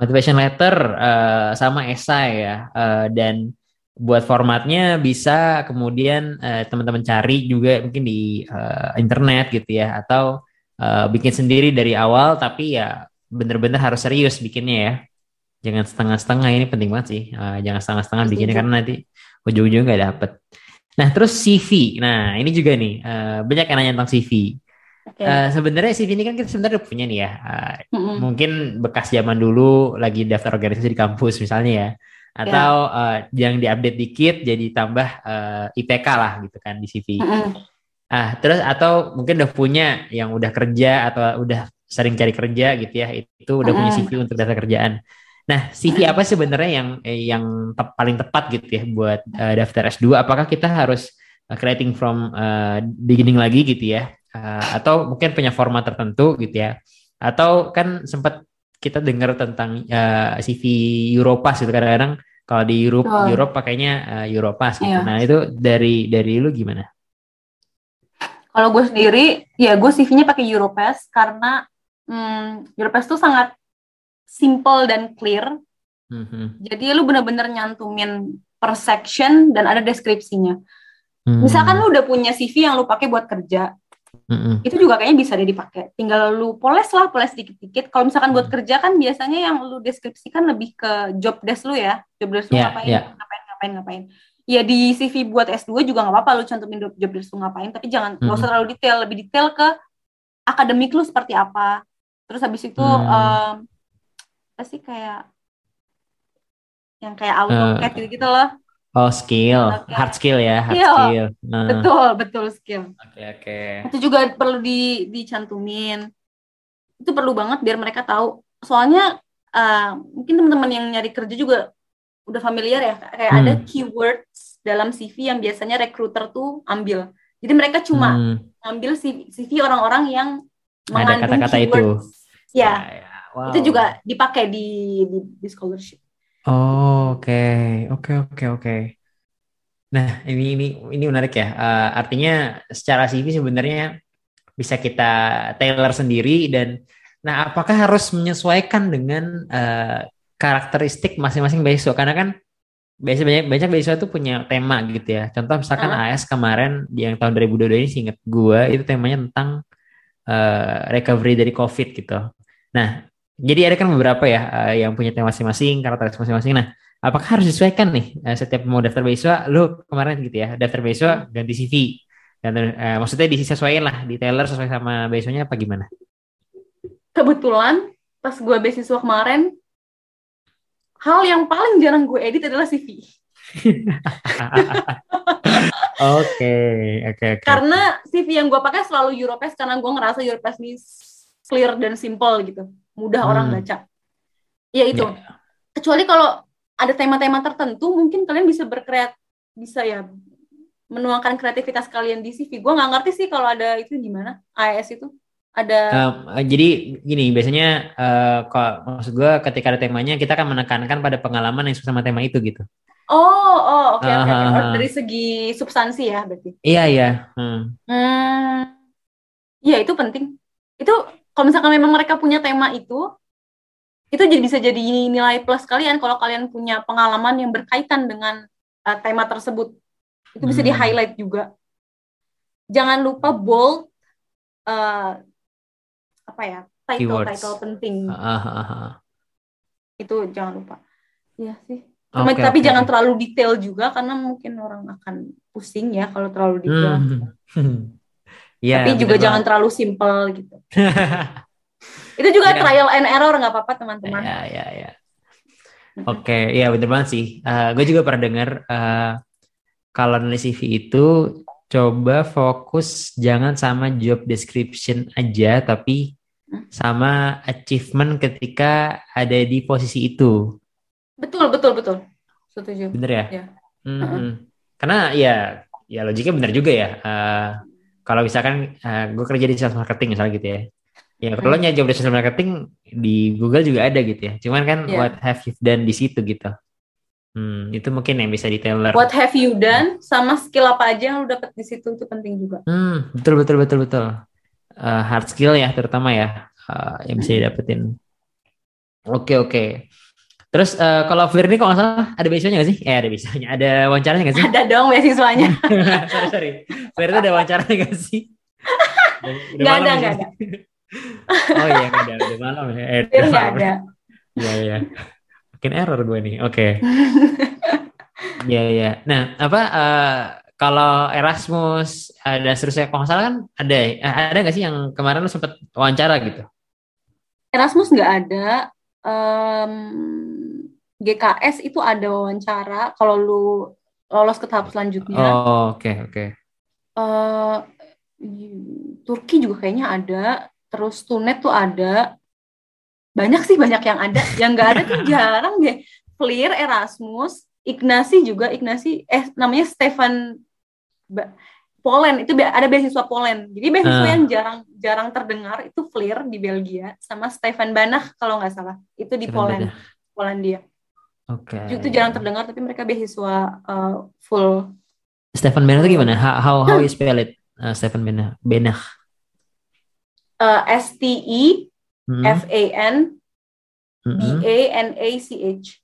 motivation letter uh, sama esai ya. Uh, dan buat formatnya bisa kemudian uh, teman-teman cari juga mungkin di uh, internet gitu ya. Atau uh, bikin sendiri dari awal tapi ya bener-bener harus serius bikinnya ya. Jangan setengah-setengah ini penting banget sih. Uh, jangan setengah-setengah bikinnya karena nanti ujung-ujung nggak dapet. Nah terus CV nah ini juga nih. Uh, banyak yang nanya tentang CV okay. uh, sebenarnya CV ini kan kita sebenarnya punya nih ya uh, mm-hmm. mungkin bekas zaman dulu lagi daftar organisasi di kampus misalnya ya atau yeah. uh, yang diupdate dikit jadi tambah uh, IPK lah gitu kan di CV mm-hmm. ah terus atau mungkin udah punya yang udah kerja atau udah sering cari kerja gitu ya itu udah mm-hmm. punya CV untuk daftar kerjaan Nah, CV apa sebenarnya yang eh, yang te paling tepat gitu ya buat uh, daftar S2? Apakah kita harus uh, creating from uh, beginning lagi gitu ya? Uh, atau mungkin punya format tertentu gitu ya? Atau kan sempat kita dengar tentang uh, CV Europass gitu kadang-kadang kalau di Europe oh. Europe pakainya uh, Europass gitu. Iya. Nah, itu dari dari lu gimana? Kalau gue sendiri, ya gue CV-nya pakai Europass karena hmm, Europass tuh sangat simple dan clear. Mm-hmm. Jadi lu bener-bener nyantumin per section dan ada deskripsinya. Mm-hmm. Misalkan lu udah punya CV yang lu pakai buat kerja, mm-hmm. itu juga kayaknya bisa deh dipakai. Tinggal lu poles lah, poles dikit-dikit. Kalau misalkan buat kerja kan biasanya yang lu deskripsikan lebih ke job desk lu ya, job desk lu yeah, ngapain, yeah. ngapain, ngapain, ngapain. Ya di CV buat S2 juga nggak apa-apa lu cantumin job desk lu ngapain, tapi jangan nggak mm-hmm. usah terlalu detail, lebih detail ke akademik lu seperti apa. Terus habis itu mm-hmm. um, apa sih kayak yang kayak AutoCAD uh, gitu, gitu loh. Oh skill, okay. hard skill ya, hard skill. skill. Uh. Betul, betul skill. Oke okay, oke. Okay. Itu juga perlu di dicantumin. Itu perlu banget biar mereka tahu. Soalnya uh, mungkin teman-teman yang nyari kerja juga udah familiar ya, kayak hmm. ada keywords dalam CV yang biasanya recruiter tuh ambil. Jadi mereka cuma hmm. ambil CV orang-orang yang mengandung ada kata-kata itu. Ya, ya, ya wow. itu juga dipakai di di, di scholarship. Oh, oke, oke, oke, oke. Nah, ini ini ini menarik ya. Uh, artinya secara CV sebenarnya bisa kita tailor sendiri dan nah apakah harus menyesuaikan dengan uh, karakteristik masing-masing beasiswa karena kan biasa banyak banyak beasiswa itu punya tema gitu ya. Contoh misalkan uh. AS kemarin di yang tahun 2022 ini singkat gua itu temanya tentang uh, recovery dari COVID gitu. Nah, jadi ada kan beberapa ya uh, yang punya tema masing-masing, karakteristik masing-masing. Nah, apakah harus disesuaikan nih uh, setiap mau daftar beasiswa, lu kemarin gitu ya, daftar beasiswa ganti CV. Dan uh, maksudnya disesuaikan lah, di tailor sesuai sama beasiswanya apa gimana? Kebetulan pas gue beasiswa kemarin, hal yang paling jarang gue edit adalah CV. Oke, oke, oke. Karena CV yang gue pakai selalu Europass karena gue ngerasa Europass ini clear dan simple gitu, mudah hmm. orang baca. Ya itu. Yeah. Kecuali kalau ada tema-tema tertentu, mungkin kalian bisa berkreat, bisa ya menuangkan kreativitas kalian di CV. Gue nggak ngerti sih kalau ada itu gimana AS itu ada. Uh, jadi gini, biasanya uh, kalau maksud gue ketika ada temanya kita akan menekankan pada pengalaman yang sama tema itu gitu. Oh, oh, oke, okay, oke. Okay, okay. Dari segi substansi ya, berarti. Iya, iya. Hmm. hmm. Iya, itu penting. Itu kalau misalkan memang mereka punya tema itu, itu jadi bisa jadi nilai plus kalian kalau kalian punya pengalaman yang berkaitan dengan uh, tema tersebut. Itu bisa hmm. di-highlight juga. Jangan lupa bold uh, apa ya? title title penting. Uh, uh, uh. Itu jangan lupa. Iya sih. Cuma okay, tapi okay. jangan terlalu detail juga karena mungkin orang akan pusing ya kalau terlalu detail. Hmm. yeah, tapi juga jangan terlalu simple gitu. itu juga yeah. trial and error nggak apa-apa teman-teman. Ya ya ya. Oke, okay. ya bener banget sih. Uh, gue juga pernah dengar uh, kalau nulis CV itu coba fokus jangan sama job description aja, tapi hmm. sama achievement ketika ada di posisi itu. Betul, betul, betul. Setuju. Bener ya? ya. Mm -hmm. uh-huh. Karena ya, ya logiknya bener juga ya. Uh, kalau misalkan uh, gue kerja di sales marketing misalnya gitu ya. Ya kalau hmm. job di sales marketing di Google juga ada gitu ya. Cuman kan yeah. what have you done di situ gitu. Hmm, itu mungkin yang bisa di tailor. What have you done sama skill apa aja yang lu dapat di situ itu penting juga. Hmm, betul betul betul betul. Uh, hard skill ya terutama ya uh, yang bisa didapetin. Oke okay, oke. Okay. Terus uh, kalau Firni kok nggak salah ada beasiswanya nggak sih? Eh ada beasiswanya, ada wawancaranya nggak sih? Ada dong beasiswanya. sorry sorry. Firni ada wawancaranya nggak sih? Nggak ada nggak ada. oh iya nggak ada, udah malam ya. Eh, nggak ada. Iya iya. Makin error gue nih. Oke. Okay. Iya iya. Nah apa uh, kalau Erasmus dan seterusnya kalau nggak salah kan ada uh, ada nggak sih yang kemarin lu sempet wawancara gitu? Erasmus nggak ada. Um, GKS itu ada wawancara kalau lu lolos ke tahap selanjutnya. Oh, oke okay, oke. Okay. Uh, Turki juga kayaknya ada, terus Tunet tuh ada. Banyak sih banyak yang ada, yang nggak ada tuh jarang deh. Clear, Erasmus, Ignasi juga, Ignasi eh namanya Stefan Poland itu ada beasiswa Poland. Jadi beasiswa uh. yang jarang jarang terdengar itu Fleer di Belgia sama Stefan Banach kalau nggak salah. Itu di Poland. Polandia. Oke. Okay. Itu jarang terdengar tapi mereka beasiswa uh, full. Stefan Benach itu gimana? How how, how you spell it? Uh, Stefan Benach. Benach. Uh, S T E F A N B A N A C H.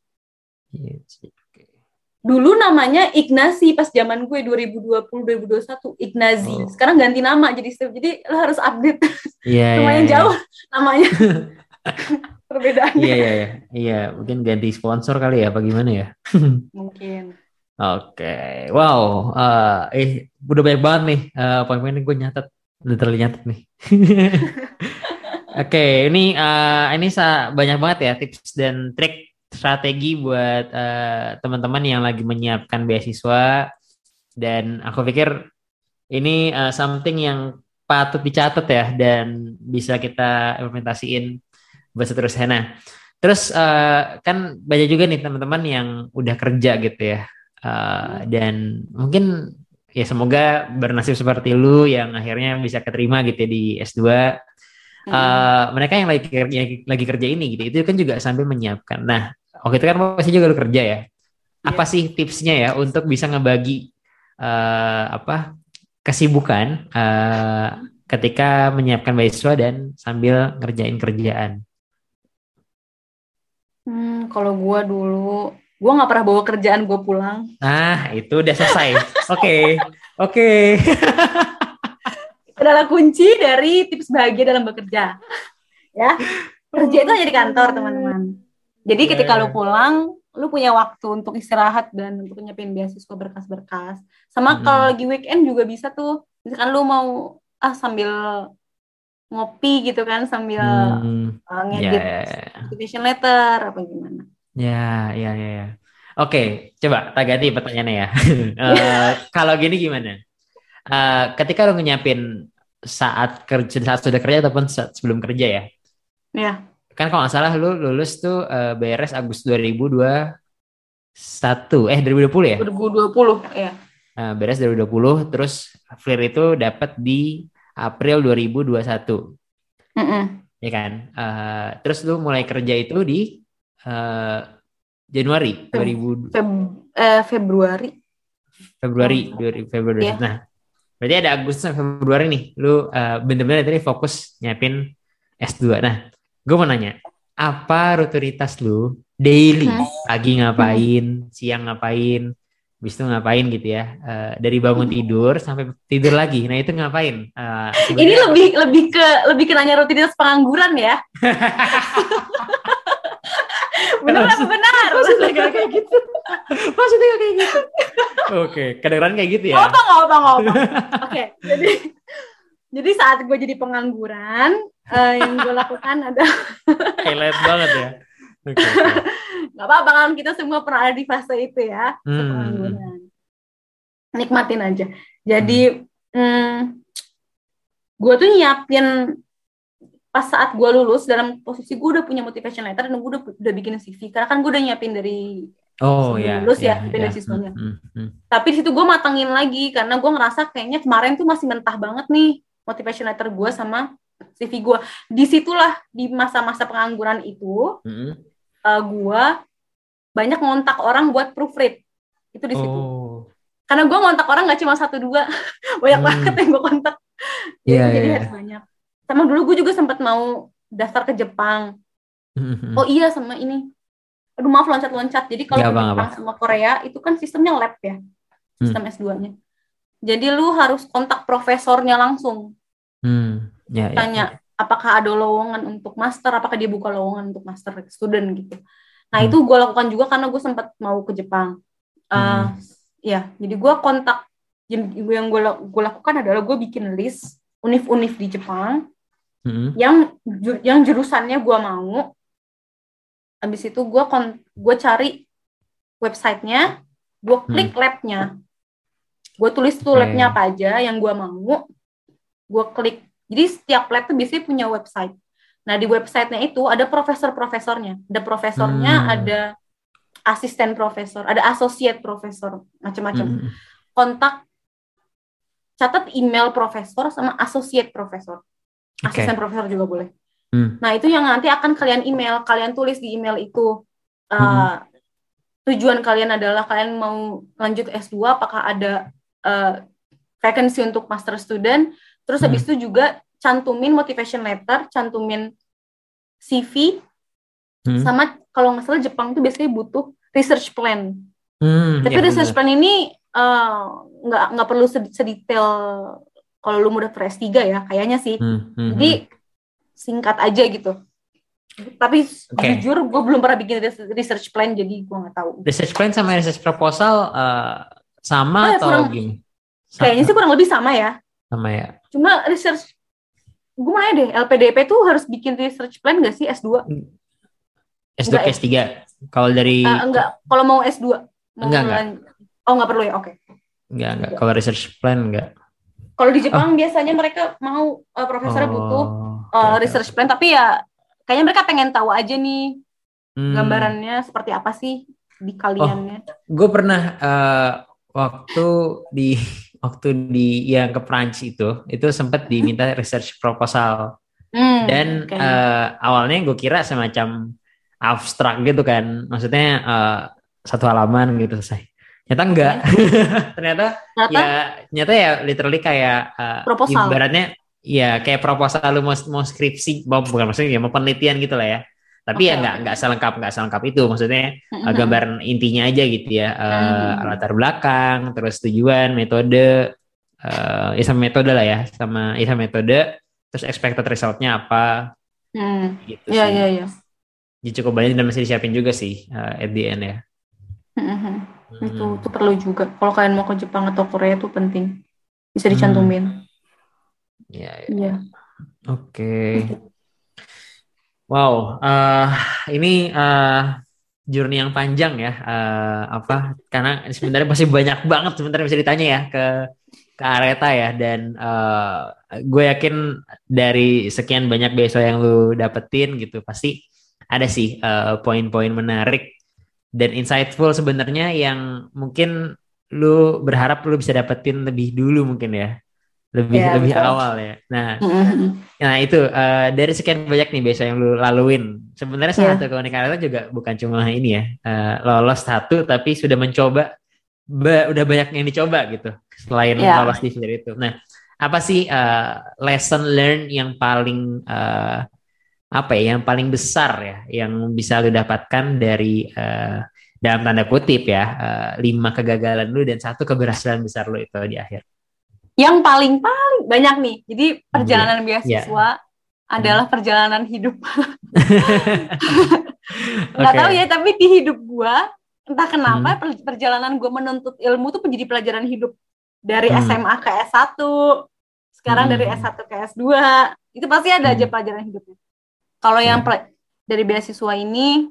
Dulu namanya Ignasi pas zaman gue 2020 2021 Ignazi. Oh. Sekarang ganti nama jadi jadi lo harus update. Yeah, Lumayan yeah, jauh yeah. namanya. perbedaannya. Iya iya iya. Iya, mungkin ganti sponsor kali ya apa gimana ya? mungkin. Oke. Okay. Wow, uh, eh udah banyak banget nih uh, poin-poin gue nyatet, literally nyatet nih. Oke, okay, ini uh, ini banyak banget ya tips dan trik strategi buat uh, teman-teman yang lagi menyiapkan beasiswa dan aku pikir ini uh, something yang patut dicatat ya dan bisa kita implementasiin buat seterusnya. Nah, terus uh, kan banyak juga nih teman-teman yang udah kerja gitu ya. Uh, dan mungkin ya semoga bernasib seperti lu yang akhirnya bisa keterima gitu ya di S2. uh, mereka yang lagi kerja lagi kerja ini gitu itu kan juga sambil menyiapkan nah oke itu kan pasti juga lu kerja ya apa yeah. sih tipsnya ya untuk bisa ngebagi uh, apa kesibukan uh, ketika menyiapkan beasiswa dan sambil ngerjain kerjaan hmm, kalau gua dulu gue nggak pernah bawa kerjaan gue pulang. Nah, itu udah selesai. Oke, oke. Adalah kunci dari tips bahagia dalam bekerja. Ya, kerja itu hanya di kantor, teman-teman. Jadi yeah. ketika lu pulang, lu punya waktu untuk istirahat dan untuk nyiapin beasiswa berkas-berkas. Sama hmm. kalau lagi weekend juga bisa tuh. Misalkan lu mau ah sambil ngopi gitu kan sambil hmm. uh, ngedit yeah. motivation letter apa gimana. Ya, ya, ya. ya. Oke, coba tak ganti pertanyaannya ya. uh, kalau gini gimana? Uh, ketika lo nyiapin saat kerja, saat sudah kerja ataupun saat sebelum kerja ya? Iya. Kan kalau nggak salah lu lulus tuh uh, beres Agustus 2021, eh 2020 ya? 2020, ya. Uh, beres 2020, terus FLIR itu dapat di April 2021. Mm -mm. Ya kan? Uh, terus lu mulai kerja itu di uh, Januari Feb, 2000 Feb, eh, Februari Februari oh. Februari yeah. nah berarti ada Agustus sampai Februari nih lu uh, bener-bener tadi fokus nyiapin S2 nah gue mau nanya apa rutinitas lu daily? Hmm. pagi ngapain hmm. siang ngapain bis itu ngapain gitu ya? Uh, dari bangun tidur sampai tidur lagi. Nah itu ngapain? Uh, ini lebih lebih ke lebih ke nanya rutinitas pengangguran ya? Benar apa benar. maksudnya kayak gitu. Maksudnya kayak gitu. Oke kedengeran kayak gitu ya? Apa nggak apa oke jadi jadi saat gue jadi pengangguran uh, yang gue lakukan ada highlight banget ya. Okay, okay. Apa-apa kan kita semua pernah ada di fase itu ya hmm. nikmatin aja. Jadi hmm. hmm, gue tuh nyiapin pas saat gue lulus dalam posisi gue udah punya motivation letter dan gue udah udah bikin CV karena kan gue udah nyiapin dari oh ya lulus yeah, ya yeah, siswanya. Mm, mm, tapi di situ gue matangin lagi karena gue ngerasa kayaknya kemarin tuh masih mentah banget nih motivation letter gue sama CV gue di situlah di masa-masa pengangguran itu mm. uh, gue banyak ngontak orang buat proofread itu di situ oh. karena gue ngontak orang nggak cuma satu dua banyak mm. banget yang gue kontak yeah, jadi yeah. harus banyak sama dulu gue juga sempat mau daftar ke Jepang mm-hmm. oh iya sama ini aduh maaf loncat-loncat jadi kalau ya, ke Jepang sama Korea itu kan sistemnya lab ya sistem hmm. S2-nya jadi lu harus kontak profesornya langsung hmm. Ya, ya tanya ya, apakah ada lowongan untuk master apakah dia buka lowongan untuk master student gitu nah hmm. itu gue lakukan juga karena gue sempat mau ke Jepang uh, hmm. ya jadi gue kontak yang gue gue lakukan adalah gue bikin list univ-univ di Jepang hmm. yang yang jurusannya gue mau habis itu gue kon gue cari websitenya gue hmm. klik hmm. labnya gue tulis tuh okay. labnya apa aja yang gue mau gue klik jadi setiap lab tuh biasanya punya website nah di websitenya itu ada profesor-profesornya ada profesornya hmm. ada asisten profesor ada associate profesor macam-macam hmm. kontak catat email profesor sama associate profesor okay. asisten profesor juga boleh. Hmm. Nah itu yang nanti akan kalian email, kalian tulis di email itu uh, hmm. tujuan kalian adalah kalian mau lanjut S2, apakah ada uh, vacancy untuk master student, terus hmm. habis itu juga cantumin motivation letter, cantumin CV, hmm. sama kalau nggak salah Jepang tuh biasanya butuh research plan. Hmm, Tapi ya research bener. plan ini uh, nggak uh, nggak perlu sedetail kalau lu udah fresh 3 ya kayaknya sih hmm, hmm, jadi hmm. singkat aja gitu tapi okay. jujur gue belum pernah bikin research plan jadi gue nggak tahu research plan sama research proposal uh, sama oh, atau kurang, gini kayaknya sih kurang lebih sama ya sama ya cuma research gue mana deh LPDP tuh harus bikin research plan gak sih S2 S2 ke S3 kalau dari uh, enggak kalau mau S2 mau enggak, enggak. oh enggak perlu ya oke okay. enggak enggak kalau research plan enggak kalau di Jepang oh. biasanya mereka mau uh, profesornya oh. butuh uh, research plan, tapi ya kayaknya mereka pengen tahu aja nih hmm. gambarannya seperti apa sih di kaliannya. Oh, gue pernah uh, waktu di waktu di yang ke Prancis itu itu sempat diminta research proposal. Hmm. dan okay. uh, awalnya gue kira semacam abstrak gitu kan maksudnya uh, satu halaman gitu selesai ternyata enggak ternyata, ternyata ya ternyata ya literally kayak uh, proposal ibaratnya ya kayak proposal lu mau mau skripsi bukan maksudnya ya mau penelitian gitu lah ya tapi okay. ya nggak nggak selengkap nggak selengkap itu maksudnya mm-hmm. gambaran intinya aja gitu ya uh, latar belakang terus tujuan metode uh, ya sama metode lah ya sama ya sama metode terus expected resultnya apa mm. gitu yeah, sih yeah, yeah. jadi cukup banyak dan masih disiapin juga sih uh, at the end ya hmm. itu itu perlu juga kalau kalian mau ke Jepang atau Korea itu penting bisa dicantumin hmm. ya, ya. Oke okay. Wow, uh, ini uh, journey yang panjang ya. Uh, apa? Karena sebenarnya masih banyak banget sebenarnya bisa ditanya ya ke ke Areta ya. Dan uh, gue yakin dari sekian banyak beasiswa yang lu dapetin gitu, pasti ada sih uh, poin-poin menarik dan insightful sebenarnya yang mungkin lu berharap lu bisa dapetin lebih dulu mungkin ya lebih ya, lebih betul. awal ya. Nah, mm-hmm. nah itu uh, dari sekian banyak nih biasa yang lu laluin. Sebenarnya yeah. satu itu juga bukan cuma ini ya uh, lolos satu, tapi sudah mencoba, ba- udah banyak yang dicoba gitu selain yeah. lolos di fitur itu. Nah, apa sih uh, lesson learn yang paling uh, apa ya, yang paling besar ya, yang bisa lu dapatkan dari uh, dalam tanda kutip ya uh, lima kegagalan lu dan satu keberhasilan besar lu itu di akhir yang paling paling banyak nih. Jadi perjalanan yeah. beasiswa yeah. adalah hmm. perjalanan hidup. Nggak okay. tahu ya, tapi di hidup gua entah kenapa hmm. perjalanan gua menuntut ilmu tuh menjadi pelajaran hidup dari hmm. SMA ke S1, sekarang hmm. dari S1 ke S2, itu pasti ada hmm. aja pelajaran hidupnya. Kalau yang hmm. dari beasiswa ini,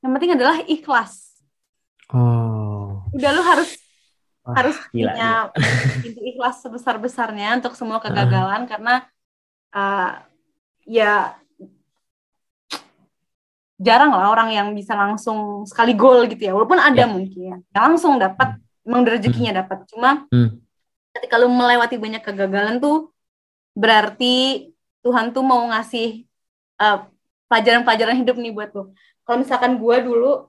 yang penting adalah ikhlas. Oh. Udah lu harus Wah, harus gila, punya pintu ikhlas sebesar besarnya untuk semua kegagalan uh. karena uh, ya jarang lah orang yang bisa langsung sekali gol gitu ya walaupun ada yeah. mungkin ya langsung dapat hmm. emang rezekinya hmm. dapat cuma hmm. ketika lu melewati banyak kegagalan tuh berarti Tuhan tuh mau ngasih uh, pelajaran-pelajaran hidup nih buat lo kalau misalkan gue dulu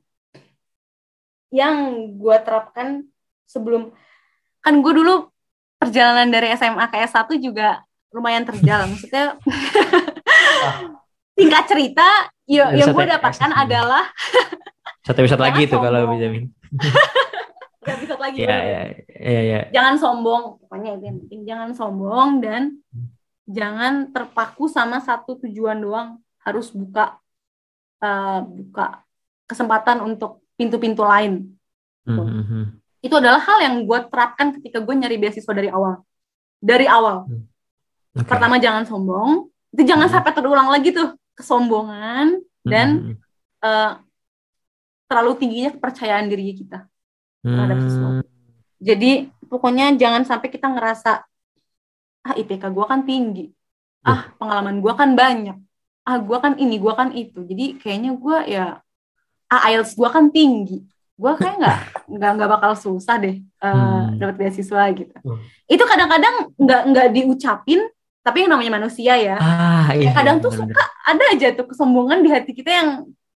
yang gue terapkan sebelum kan gue dulu perjalanan dari SMA ke S1 juga lumayan terjal maksudnya tingkat cerita ya, yang gue dapatkan adalah satu episode lagi tuh kalau bisa Gak bisa lagi ya, ya, ya, ya. jangan sombong pokoknya itu yang penting jangan sombong dan jangan terpaku sama satu tujuan doang. Harus buka uh, buka kesempatan untuk pintu-pintu lain. Mm -hmm itu adalah hal yang gue terapkan ketika gue nyari beasiswa dari awal dari awal hmm. okay. pertama jangan sombong itu jangan hmm. sampai terulang lagi tuh kesombongan dan hmm. uh, terlalu tingginya kepercayaan diri kita terhadap hmm. sesuatu jadi pokoknya jangan sampai kita ngerasa ah IPK gue kan tinggi ah pengalaman gue kan banyak ah gue kan ini gue kan itu jadi kayaknya gue ya ah IELTS gue kan tinggi gue kayak nggak nggak nggak bakal susah deh uh, hmm. dapat beasiswa gitu hmm. itu kadang-kadang nggak nggak diucapin tapi yang namanya manusia ya ah, iya, kadang tuh suka ada aja tuh kesombongan di hati kita yang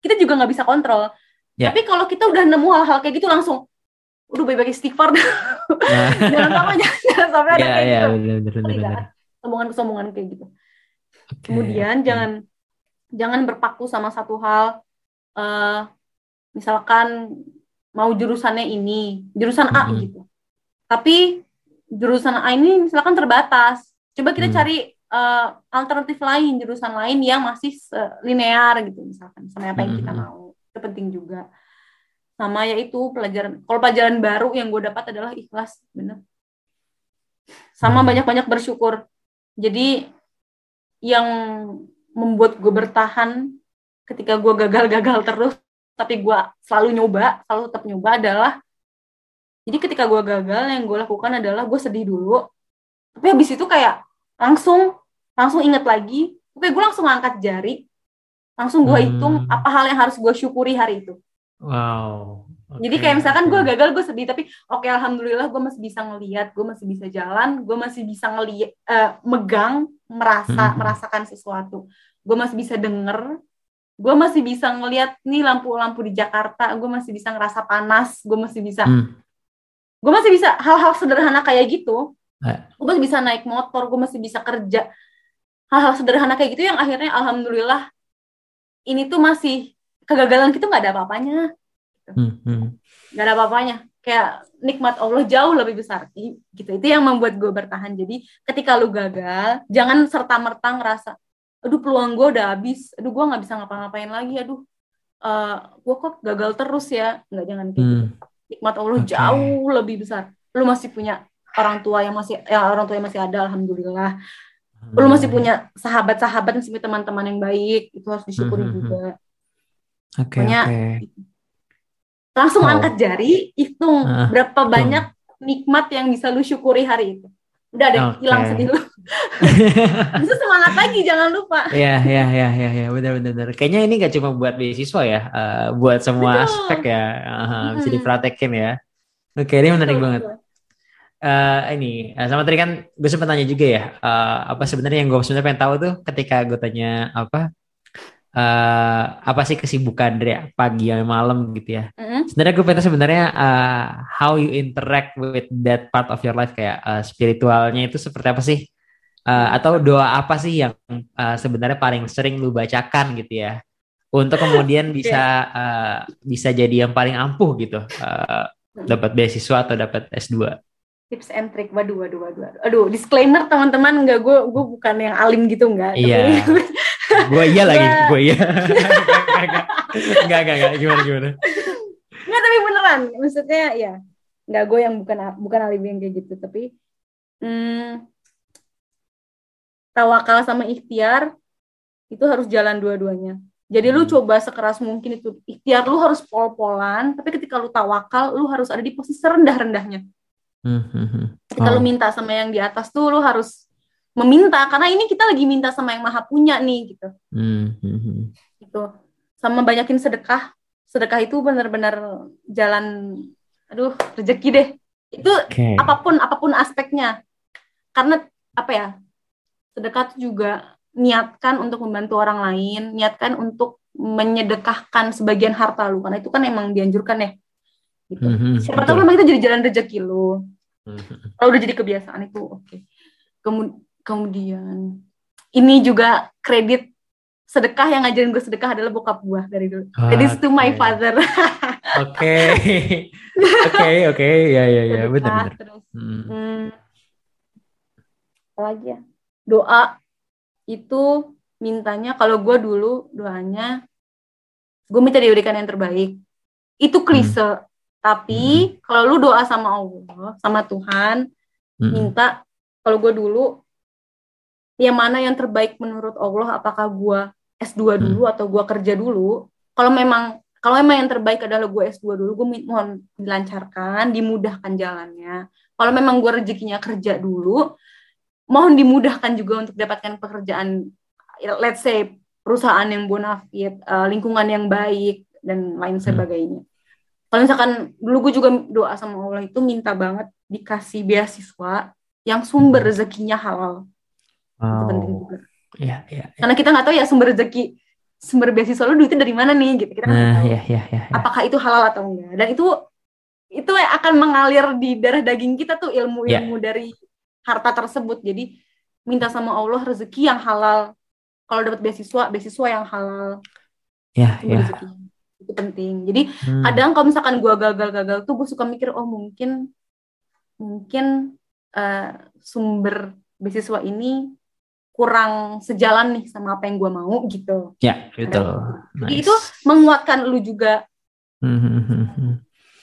kita juga nggak bisa kontrol yeah. tapi kalau kita udah nemu hal-hal kayak gitu langsung udah baik-baik istighfar nah. jangan sampai jangan sampai ada yeah, kayak yeah, gitu bener, bener, bener. kesombongan-kesombongan kayak gitu okay, kemudian okay. jangan jangan berpaku sama satu hal uh, misalkan mau jurusannya ini, jurusan A hmm. gitu. Tapi jurusan A ini misalkan terbatas. Coba kita hmm. cari uh, alternatif lain, jurusan lain yang masih linear gitu misalkan sama apa yang kita mau. Itu penting juga. Sama yaitu pelajaran. Kalau pelajaran baru yang gue dapat adalah ikhlas, bener. Sama banyak-banyak bersyukur. Jadi yang membuat gue bertahan ketika gue gagal-gagal terus tapi gue selalu nyoba selalu tetap nyoba adalah jadi ketika gue gagal yang gue lakukan adalah gue sedih dulu tapi habis itu kayak langsung langsung inget lagi oke gue langsung angkat jari langsung gue hitung hmm. apa hal yang harus gue syukuri hari itu Wow. Okay. Jadi kayak misalkan gue gagal, gue sedih, tapi oke okay, alhamdulillah gue masih bisa ngeliat, gue masih bisa jalan, gue masih bisa ngeliat, uh, megang, merasa, mm -hmm. merasakan sesuatu. Gue masih bisa denger, gue masih bisa ngeliat nih lampu-lampu di Jakarta, gue masih bisa ngerasa panas, gue masih bisa, mm. gue masih bisa hal-hal sederhana kayak gitu. Eh. Gue masih bisa naik motor, gue masih bisa kerja. Hal-hal sederhana kayak gitu yang akhirnya alhamdulillah ini tuh masih kegagalan kita nggak ada apa-apanya hmm, hmm. Gak ada apa-apanya kayak nikmat Allah jauh lebih besar gitu itu yang membuat gue bertahan jadi ketika lu gagal jangan serta merta ngerasa aduh peluang gue udah habis aduh gue nggak bisa ngapa-ngapain lagi aduh uh, eh, gue kok gagal terus ya nggak jangan kayak gitu. hmm. gitu nikmat Allah okay. jauh lebih besar lu masih punya orang tua yang masih ya orang tua yang masih ada alhamdulillah hmm. lu masih punya sahabat-sahabat punya teman-teman yang baik itu harus disyukuri hmm. hmm juga Oke, okay, okay. langsung oh. angkat jari, hitung uh, berapa banyak nikmat yang bisa lu syukuri hari itu. Udah deh, okay. hilang sedih lu. Bisa semangat lagi, jangan lupa. Iya, iya, iya, iya, ya, benar, benar, benar. Kayaknya ini gak cuma buat beasiswa ya, uh, buat semua betul. aspek ya, uh, hmm. bisa dipraktekin ya. Oke, ini menarik betul, banget. Uh, ini uh, sama tadi kan gue sempat tanya juga ya uh, apa sebenarnya yang gue sebenarnya pengen tahu tuh ketika gue tanya apa uh, apa sih kesibukan dari pagi yang malam gitu ya. Mm-hmm. Sebenarnya gue pengen sebenarnya uh, how you interact with that part of your life kayak uh, spiritualnya itu seperti apa sih? Uh, atau doa apa sih yang uh, sebenarnya paling sering lu bacakan gitu ya? Untuk kemudian bisa uh, bisa jadi yang paling ampuh gitu. Uh, dapat beasiswa atau dapat S2 tips and trick waduh waduh waduh aduh disclaimer teman-teman nggak gue gue bukan yang alim gitu nggak iya gue iya lagi gue iya. Nggak nggak nggak gimana gimana? Nggak tapi beneran. Maksudnya ya nggak gue yang bukan bukan alim yang kayak gitu. Tapi hmm, tawakal sama ikhtiar itu harus jalan dua-duanya. Jadi lu hmm. coba sekeras mungkin itu ikhtiar lu harus pol-polan tapi ketika lu tawakal lu harus ada di posisi rendah-rendahnya. Hmm, hmm, hmm. Ketika oh. lu minta sama yang di atas tuh lu harus meminta karena ini kita lagi minta sama yang maha punya nih gitu. Hmm. Gitu. Sama banyakin sedekah. Sedekah itu benar-benar jalan aduh rezeki deh. Itu okay. apa pun apa pun aspeknya. Karena apa ya? Sedekah itu juga niatkan untuk membantu orang lain, niatkan untuk menyedekahkan sebagian harta lu karena itu kan emang dianjurkan ya gitu. Mm-hmm, Siapa tahu memang itu jadi jalan rezeki lo. Mm-hmm. Kalau udah jadi kebiasaan itu oke. Okay. kemudian ini juga kredit sedekah yang ngajarin gue sedekah adalah bokap gue dari dulu. Ah, Jadi okay. to my father. Oke. Oke, oke. Ya ya ya, benar benar. Terus hmm. Hmm, apa lagi ya? Doa itu mintanya kalau gue dulu doanya gue minta diberikan yang terbaik. Itu klise, hmm. Tapi hmm. kalau lu doa sama Allah, sama Tuhan, hmm. minta kalau gue dulu yang mana yang terbaik menurut Allah, apakah gue S2 dulu hmm. atau gue kerja dulu? Kalau memang kalau memang yang terbaik adalah gue S2 dulu, gue mohon dilancarkan, dimudahkan jalannya. Kalau memang gue rezekinya kerja dulu, mohon dimudahkan juga untuk dapatkan pekerjaan, let's say perusahaan yang bonafit, uh, lingkungan yang baik dan lain hmm. sebagainya kalau misalkan dulu gue juga doa sama Allah itu minta banget dikasih beasiswa yang sumber hmm. rezekinya halal oh. itu penting juga ya, ya, ya. karena kita nggak tahu ya sumber rezeki sumber beasiswa lu duitnya dari mana nih gitu kita nah, tahu ya, ya, ya, ya. apakah itu halal atau enggak dan itu itu akan mengalir di darah daging kita tuh ilmu-ilmu ya. dari harta tersebut jadi minta sama Allah rezeki yang halal kalau dapat beasiswa beasiswa yang halal ya ya rezeki itu penting jadi hmm. kadang kalau misalkan gue gagal-gagal tuh gue suka mikir oh mungkin mungkin uh, sumber beasiswa ini kurang sejalan nih sama apa yang gue mau gitu. Ya itu nice. itu menguatkan lu juga. Hmm, hmm, hmm,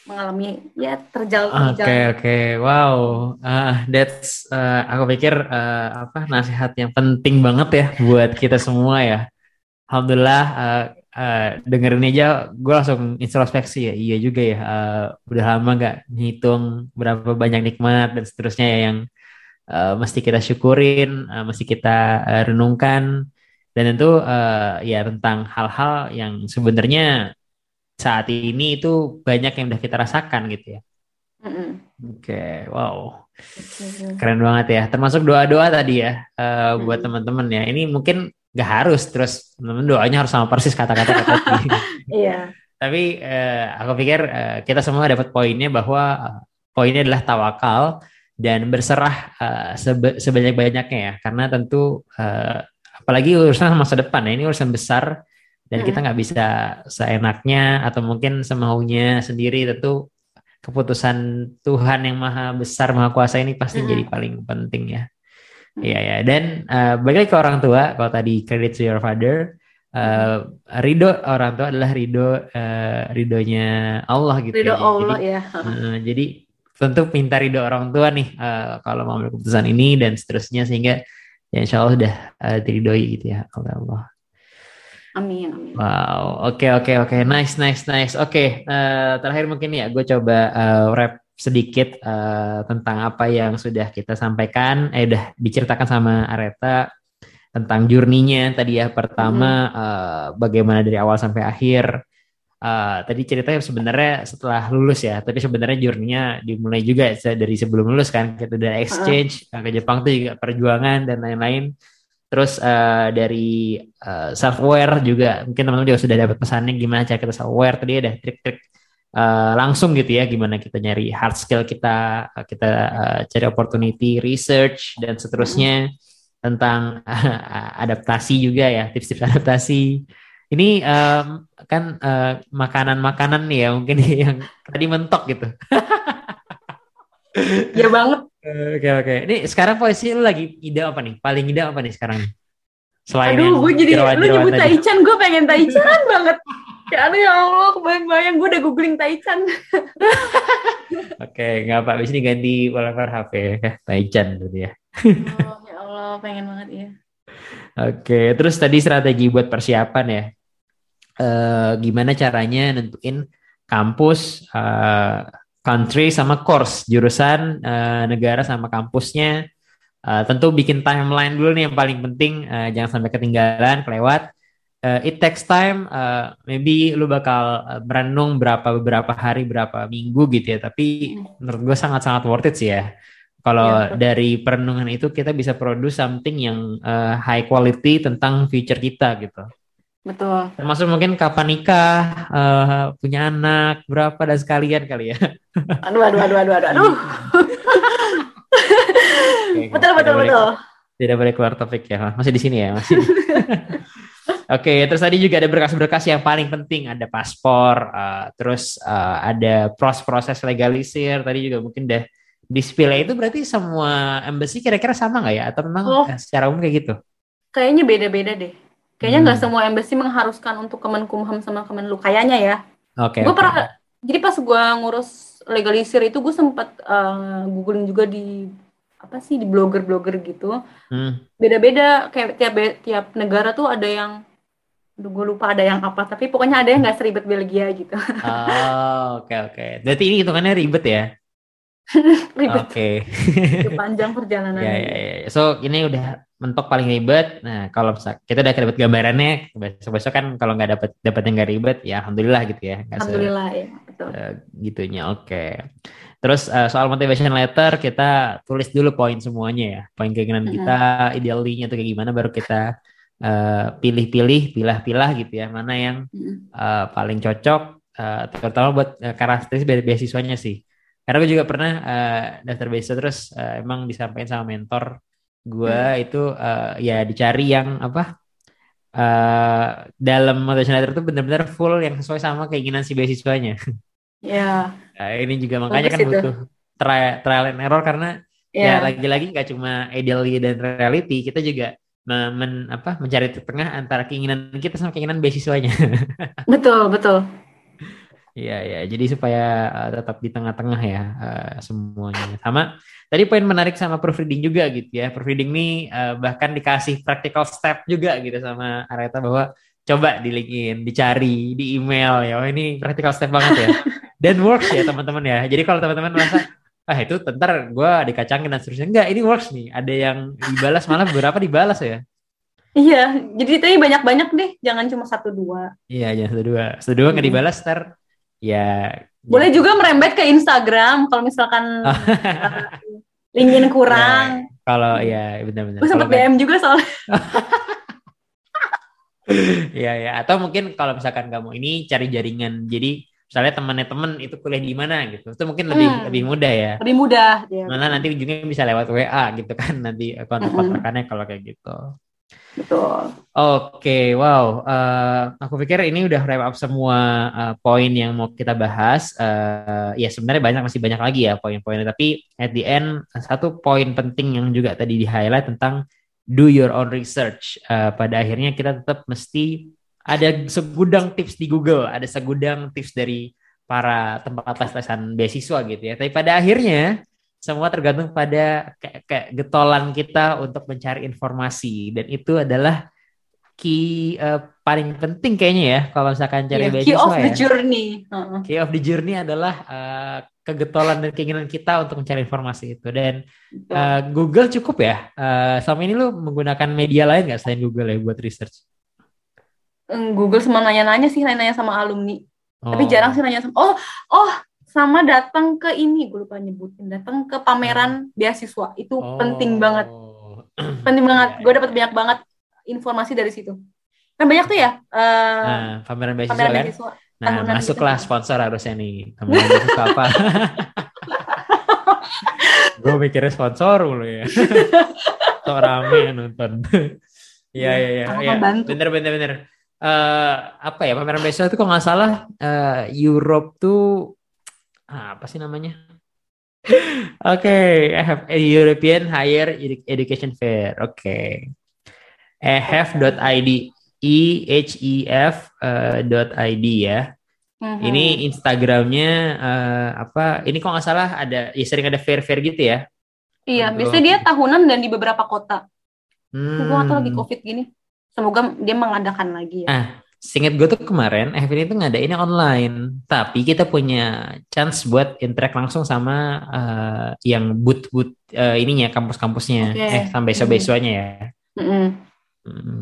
mengalami ya terjal Oke okay, oke. Okay. wow. Uh, that's uh, aku pikir uh, apa nasihat yang penting banget ya buat kita semua ya. Alhamdulillah uh, uh, dengerin aja gue langsung introspeksi ya. Iya juga ya uh, udah lama gak ngitung berapa banyak nikmat dan seterusnya ya yang uh, mesti kita syukurin uh, mesti kita uh, renungkan dan tentu uh, ya tentang hal-hal yang sebenarnya saat ini itu banyak yang udah kita rasakan gitu ya. Mm-mm. Oke, wow. Keren banget ya. Termasuk doa-doa tadi ya uh, buat Hmm. teman-teman ya. Ini mungkin nggak harus terus teman doanya harus sama persis kata-kata. Iya. Tapi eh, aku pikir eh, kita semua dapat poinnya bahwa eh, poinnya adalah tawakal dan berserah eh, sebe- sebanyak-banyaknya ya. Karena tentu eh, apalagi urusan masa depan ya ini urusan besar dan kita nggak bisa seenaknya atau mungkin semaunya sendiri tentu keputusan Tuhan yang maha besar maha kuasa ini pasti Mm. jadi paling penting ya. Iya ya. Dan eh, balik lagi ke orang tua kalau tadi credit to your father eh, ridho orang tua adalah ridho eh, ridhonya Allah gitu Ridho ya. Allah Jadi, ya. eh, jadi tentu minta ridho orang tua nih eh, kalau mau ambil keputusan ini dan seterusnya sehingga ya insya Allah sudah eh, diridhoi gitu ya oleh Allah. Amin, amin. Wow, oke oke oke, nice nice nice. Oke, eh, terakhir mungkin ya, gue coba eh, wrap sedikit eh, tentang apa yang sudah kita sampaikan, eh udah diceritakan sama Areta tentang journey-nya tadi ya. Pertama, eh, bagaimana dari awal sampai akhir. Eh, tadi ceritanya sebenarnya setelah lulus ya, tapi sebenarnya journey-nya dimulai juga dari sebelum lulus kan. Kita udah exchange ke Jepang tuh juga perjuangan dan lain-lain. Terus eh, dari self aware juga mungkin teman-teman juga sudah dapat pesannya gimana cara kita self aware tadi ada trik-trik eh, langsung gitu ya gimana kita nyari hard skill kita eh, kita eh, cari opportunity research dan seterusnya tentang adaptasi juga ya tips-tips adaptasi ini em, kan eh, makanan-makanan nih ya mungkin yang tadi mentok gitu Ya banget. Oke oke. Ini sekarang posisi lu lagi ide apa nih? Paling ide apa nih sekarang? Selain Aduh, gue jadi lu jerawat-jerawat nyebut. Taichan, gue pengen Taichan banget. Ya aduh ya Allah, kebayang-bayang gue udah googling Taichan. Oke, nggak apa. Abis ini ganti wallpaper HP ya. Taichan gitu ya. Oh, ya Allah, pengen banget ya. Oke, terus tadi strategi buat persiapan ya. Eh, gimana caranya nentuin kampus, eh, country sama course, jurusan, eh, negara sama kampusnya. Eh, tentu bikin timeline dulu nih yang paling penting, eh, jangan sampai ketinggalan, kelewat. Eh, it takes time, eh, maybe lu bakal merenung berapa beberapa hari, berapa minggu gitu ya. Tapi menurut gue sangat-sangat worth it sih ya. Kalau betul. dari perenungan itu kita bisa produce something yang eh, high quality tentang future kita gitu. Betul. Termasuk mungkin kapan nikah, eh, punya anak, berapa dan sekalian kali ya. Aduh, aduh, aduh, aduh, aduh. aduh. Oke, Betul, betul, boleh- betul. Tidak boleh keluar topik ya, masih di sini ya, masih. Oke, terus tadi juga ada berkas-berkas yang paling penting, ada paspor, eh, terus eh, ada proses-proses legalisir, tadi juga mungkin udah display itu berarti semua embassy kira-kira sama nggak ya? Atau memang Oh. secara umum kayak gitu? Kayaknya beda-beda deh. Kayaknya nggak Hmm. semua embassy mengharuskan untuk Kemenkumham sama Kemenlu. Kayaknya ya. Oke. gue oke. pernah, jadi pas gue ngurus legalisir itu gue sempat eh, googling juga di apa sih di blogger-blogger gitu. Hmm. Beda-beda kayak tiap tiap negara tuh ada yang Aduh, gue lupa ada yang apa, tapi pokoknya ada yang nggak seribet Belgia gitu. Oh, oke oke. Berarti ini hitungannya ribet ya? Ribet, Oke. itu panjang perjalanan. Ya, ya, ya. So ini udah mentok paling ribet. Nah kalau misal kita udah dapat gambarannya, besok-besok kan kalau nggak dapat dapat yang nggak ribet, ya alhamdulillah gitu ya. Se- Alhamdulillah ya, betul. eh, gitunya. Oke. Terus eh, soal motivation letter kita tulis dulu poin semuanya ya, poin keinginan Mm-mm. kita, idealnya tuh kayak gimana, baru kita eh, pilih-pilih, pilah-pilah gitu ya, mana yang Mm. eh, paling cocok, eh, terutama buat eh, karakteristik beasiswanya sih. Karena gue juga pernah eh, daftar beasiswa terus eh, emang disampaikan sama mentor gue itu eh, ya dicari yang apa eh dalam motivation letter itu benar-benar full yang sesuai sama keinginan si beasiswanya. Ya, Nah, ini juga makanya Bagus kan itu. butuh trial, trial and error karena ya ya, lagi-lagi nggak cuma ideally dan reality, kita juga me- men- apa mencari tengah antara keinginan kita sama keinginan beasiswanya. betul, betul. Iya ya, jadi supaya uh, tetap di tengah-tengah ya uh, semuanya. Sama tadi poin menarik sama proofreading juga gitu ya. Proofreading nih uh, bahkan dikasih practical step juga gitu sama Areta bahwa coba di LinkedIn, dicari di email ya. Oh ini practical step banget ya. Dan works ya teman-teman ya. Jadi kalau teman-teman merasa ah itu tentar gue dikacangin dan seterusnya enggak ini works nih. Ada yang dibalas malah beberapa dibalas ya. Iya, jadi tadi banyak-banyak deh, jangan cuma satu dua. Iya, jangan satu dua. Satu dua nggak dibalas ter, ya. Boleh juga merembet ke Instagram kalau misalkan uh, linkin kurang. Ya, kalau ya benar-benar. Gue sempet DM juga soalnya. Iya ya, atau mungkin kalau misalkan kamu ini cari jaringan, jadi misalnya temannya temen itu kuliah di mana gitu, itu mungkin lebih hmm. lebih mudah ya. Lebih mudah. Ya. Malah nanti ujungnya bisa lewat WA gitu kan, nanti kontak-kontakannya hmm. kalau kayak gitu. Betul. Oke, okay, wow. Uh, aku pikir ini udah wrap up semua uh, poin yang mau kita bahas. Uh, ya sebenarnya banyak masih banyak lagi ya poin-poinnya. Tapi at the end satu poin penting yang juga tadi di highlight tentang do your own research. Uh, pada akhirnya kita tetap mesti ada segudang tips di Google, ada segudang tips dari para tempat tes-tesan beasiswa gitu ya. Tapi pada akhirnya semua tergantung pada kayak, kayak getolan kita untuk mencari informasi dan itu adalah key uh, paling penting kayaknya ya kalau misalkan cari yeah, beasiswa key of ya. the journey. Uh-uh. Key of the journey adalah uh, kegetolan dan keinginan kita untuk mencari informasi itu dan uh, Google cukup ya uh, selama ini lu menggunakan media lain nggak selain Google ya buat research Google semua nanya-nanya sih nanya-nanya sama alumni oh. tapi jarang sih nanya sama oh oh sama datang ke ini gue lupa nyebutin datang ke pameran oh. beasiswa itu oh. penting banget penting banget gue dapat banyak banget informasi dari situ kan banyak tuh ya uh, nah, pameran beasiswa pameran kan beasiswa. Nah, masuklah gitu. sponsor harusnya nih. Teman suka apa? gue mikirnya sponsor mulu ya. Sok rame nonton. Iya, iya, iya. Ya. Bener, bener, bener. Uh, apa ya, pameran besok itu kok nggak salah, uh, Europe tuh, apa sih namanya? Oke, okay, I have a European Higher Education Fair. Oke. Okay. ehf.id ehef uh, dot id ya. Uh-huh. Ini Instagramnya uh, apa? Ini kok nggak salah ada ya sering ada fair-fair gitu ya? Iya, Untuk... biasanya dia tahunan dan di beberapa kota. Hmm. Gue atau lagi covid gini. Semoga dia mengadakan lagi ya. Ah, Singkat gue tuh kemarin FV ini tuh ada ini online, tapi kita punya chance buat interact langsung sama uh, yang boot-boot uh, ininya kampus-kampusnya, okay. eh sampai beasiswa-beasiswanya ya. Mm -hmm.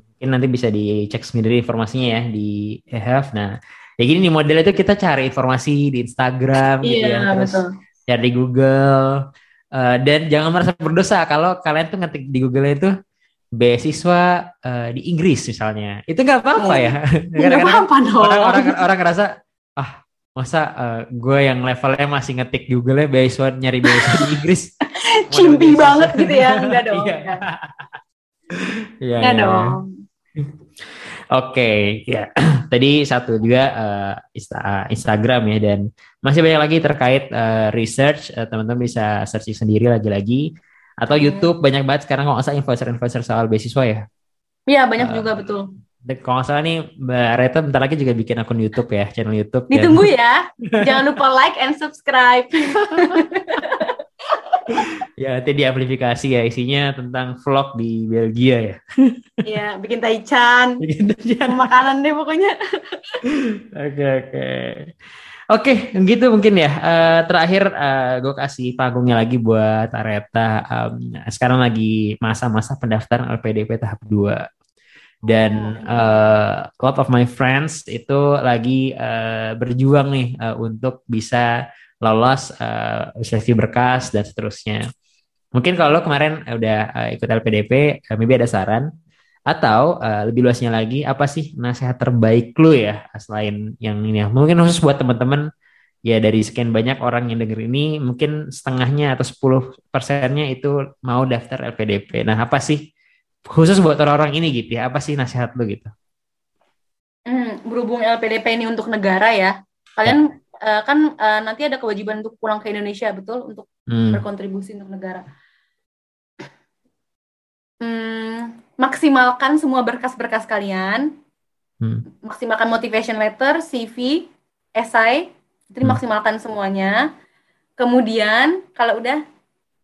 Mungkin nanti bisa dicek sendiri informasinya ya di EHF. Nah, ya gini nih model itu kita cari informasi di Instagram gitu ya, terus betul. cari di Google. Uh, dan jangan merasa berdosa kalau kalian tuh ngetik di Google itu beasiswa uh, di Inggris misalnya. Itu nggak apa-apa ya. Nggak apa-apa dong. Orang-orang orang ngerasa ah masa uh, gue yang levelnya masih ngetik Google ya beasiswa nyari beasiswa di Inggris. Cimpi banget gitu ya, enggak dong. Iya. Iya, ya, dong. Oke, okay, ya. Tadi satu juga uh, Insta Instagram ya dan masih banyak lagi terkait uh, research. Uh, teman-teman bisa searching sendiri lagi-lagi atau hmm. YouTube banyak banget sekarang kalau nggak salah influencer-influencer soal beasiswa ya. Iya banyak uh, juga betul. Dan kalau nggak salah nih Mbak Reta bentar lagi juga bikin akun YouTube ya, channel YouTube. Ditunggu dan... ya. Jangan lupa like and subscribe. ya nanti diamplifikasi ya isinya tentang vlog di Belgia ya. Iya, bikin taichan. Bikin taichan. Makanan deh pokoknya. Oke oke. Oke, gitu mungkin ya. Uh, terakhir uh, eh, gue kasih panggungnya lagi buat Areta. Um, sekarang lagi masa-masa pendaftaran LPDP tahap 2. Dan uh, lot of my friends itu lagi uh, berjuang nih uh, untuk bisa lolos uh, seleksi berkas dan seterusnya. Mungkin kalau lo kemarin udah uh, ikut LPDP, uh, maybe ada saran atau uh, lebih luasnya lagi apa sih nasihat terbaik lo ya selain yang ini ya. Mungkin khusus buat teman-teman ya dari sekian banyak orang yang denger ini mungkin setengahnya atau 10 persennya itu mau daftar LPDP. Nah apa sih khusus buat orang-orang ini gitu ya apa sih nasihat lo gitu? Hmm, berhubung LPDP ini untuk negara ya, kalian uh, kan uh, nanti ada kewajiban untuk pulang ke Indonesia betul untuk hmm. berkontribusi untuk negara. Hmm, maksimalkan semua berkas-berkas kalian. Hmm. Maksimalkan motivation letter, CV, essay, itu hmm. maksimalkan semuanya. Kemudian kalau udah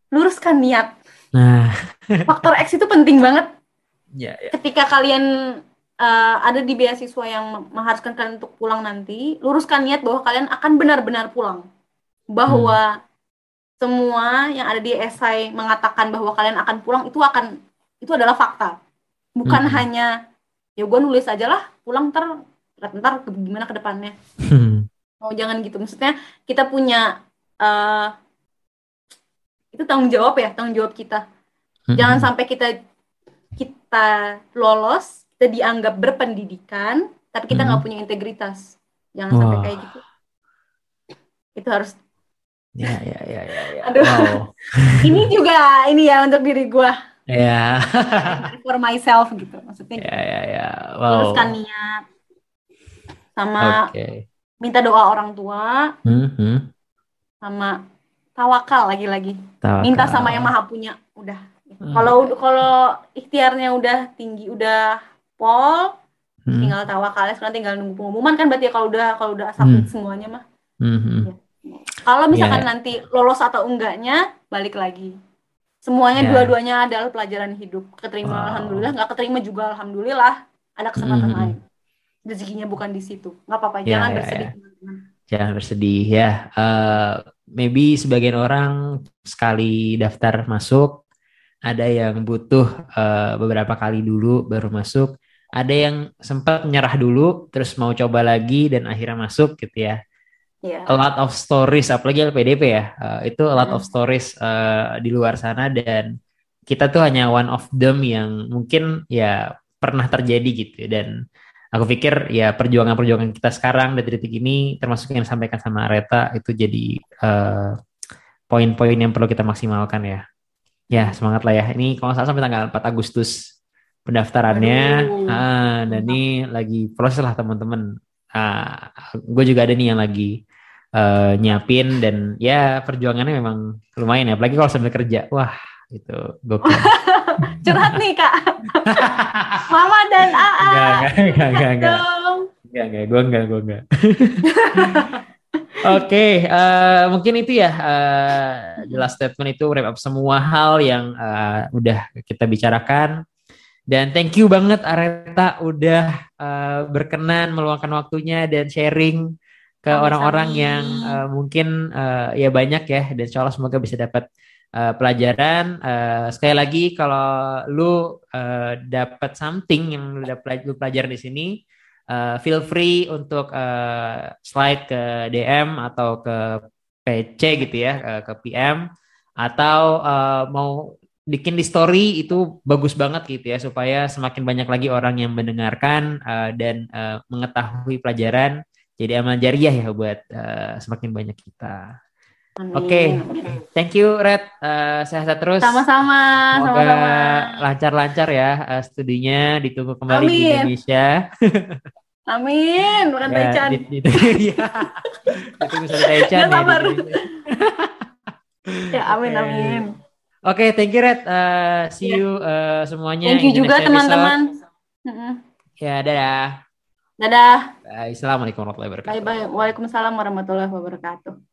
luruskan niat. Nah. Faktor X itu penting banget. Ya, ya. Ketika kalian uh, ada di beasiswa yang mengharuskan kalian untuk pulang nanti, luruskan niat bahwa kalian akan benar-benar pulang. Bahwa hmm. semua yang ada di esai mengatakan bahwa kalian akan pulang itu akan itu adalah fakta. bukan Hmm. hanya ya gue nulis aja lah pulang ntar ntar gimana ke depannya Hmm. oh jangan gitu maksudnya kita punya eh itu tanggung jawab ya tanggung jawab kita jangan Hmm. sampai kita kita lolos kita dianggap berpendidikan tapi kita nggak Mhm. punya integritas jangan sampai Wah. kayak gitu itu harus Ya, ya, ya, ya, ya. Aduh. Wow. ini juga ini ya untuk diri gue Ya. for myself gitu maksudnya ya, ya, ya. Wow. niat sama Oke. minta doa orang tua Hmm, hmm. sama tawakal lagi-lagi Tawakal. minta sama yang maha punya udah Hmm. kalau kalau ikhtiarnya udah tinggi udah pol Hmm, tinggal tawakalnya sekarang tinggal nunggu pengumuman kan berarti ya kalau udah kalau udah submit Hmm. semuanya mah hmm, hmm. kalau misalkan Ya. nanti lolos atau enggaknya balik lagi semuanya Ya. dua-duanya adalah pelajaran hidup keterima Wow. alhamdulillah nggak keterima juga alhamdulillah ada kesempatan Mhm. lain rezekinya bukan di situ nggak apa-apa Ya, jangan ya, bersedih ya. teman-teman. Jangan bersedih ya. Eh, maybe sebagian orang sekali daftar masuk, ada yang butuh eh, beberapa kali dulu baru masuk, ada yang sempat menyerah dulu, terus mau coba lagi dan akhirnya masuk gitu ya. Ya A lot of stories, apalagi LPDP ya, eh, itu a lot of Mm. stories eh, di luar sana dan kita tuh hanya one of them yang mungkin ya pernah terjadi gitu dan aku pikir ya perjuangan-perjuangan kita sekarang dari detik ini termasuk yang disampaikan sama Reta itu jadi eh, poin-poin yang perlu kita maksimalkan ya. Ya semangat lah ya. Ini kalau salah sampai tanggal 4 Agustus pendaftarannya. Aduh. Ah, dan ini lagi proses lah teman-teman. Ah, gue juga ada nih yang lagi eh, nyiapin dan ya perjuangannya memang lumayan ya. Apalagi kalau sambil kerja. Wah itu gokil. curhat nih kak mama dan AA Enggak, enggak, enggak, enggak, enggak. dong Enggak, enggak, gue enggak, gue enggak. Oke, eh, mungkin itu ya eh, the last statement itu wrap up semua hal yang eh, udah kita bicarakan. Dan thank you banget Areta udah eh, berkenan meluangkan waktunya dan sharing ke orang-orang yang eh, mungkin eh, ya banyak ya dan insya Allah semoga bisa dapat eh, pelajaran. Eh, sekali lagi kalau lu eh, dapat something yang lu dapat lu pelajaran di sini, eh, feel free untuk eh, slide ke DM atau ke PC gitu ya, eh, ke PM atau eh, mau bikin di story itu bagus banget gitu ya supaya semakin banyak lagi orang yang mendengarkan eh, dan eh, mengetahui pelajaran jadi amal jariah ya buat eh, semakin banyak kita. Oke. Thank you Red, Eh, sehat terus. sama-sama Semoga sama-sama lancar-lancar ya eh, studinya ditunggu kembali di Amin. Indonesia. amin bukan Ya, Taichan di- di-. Ditunggu Taichan Nggak ya, di ya amin Oke. amin Oke, thank you Red. Eh, see you eh, semuanya. thank you juga teman-teman Mm-mm. Ya, dadah. Dadah. Assalamualaikum warahmatullahi wabarakatuh. bye bye waalaikumsalam warahmatullahi wabarakatuh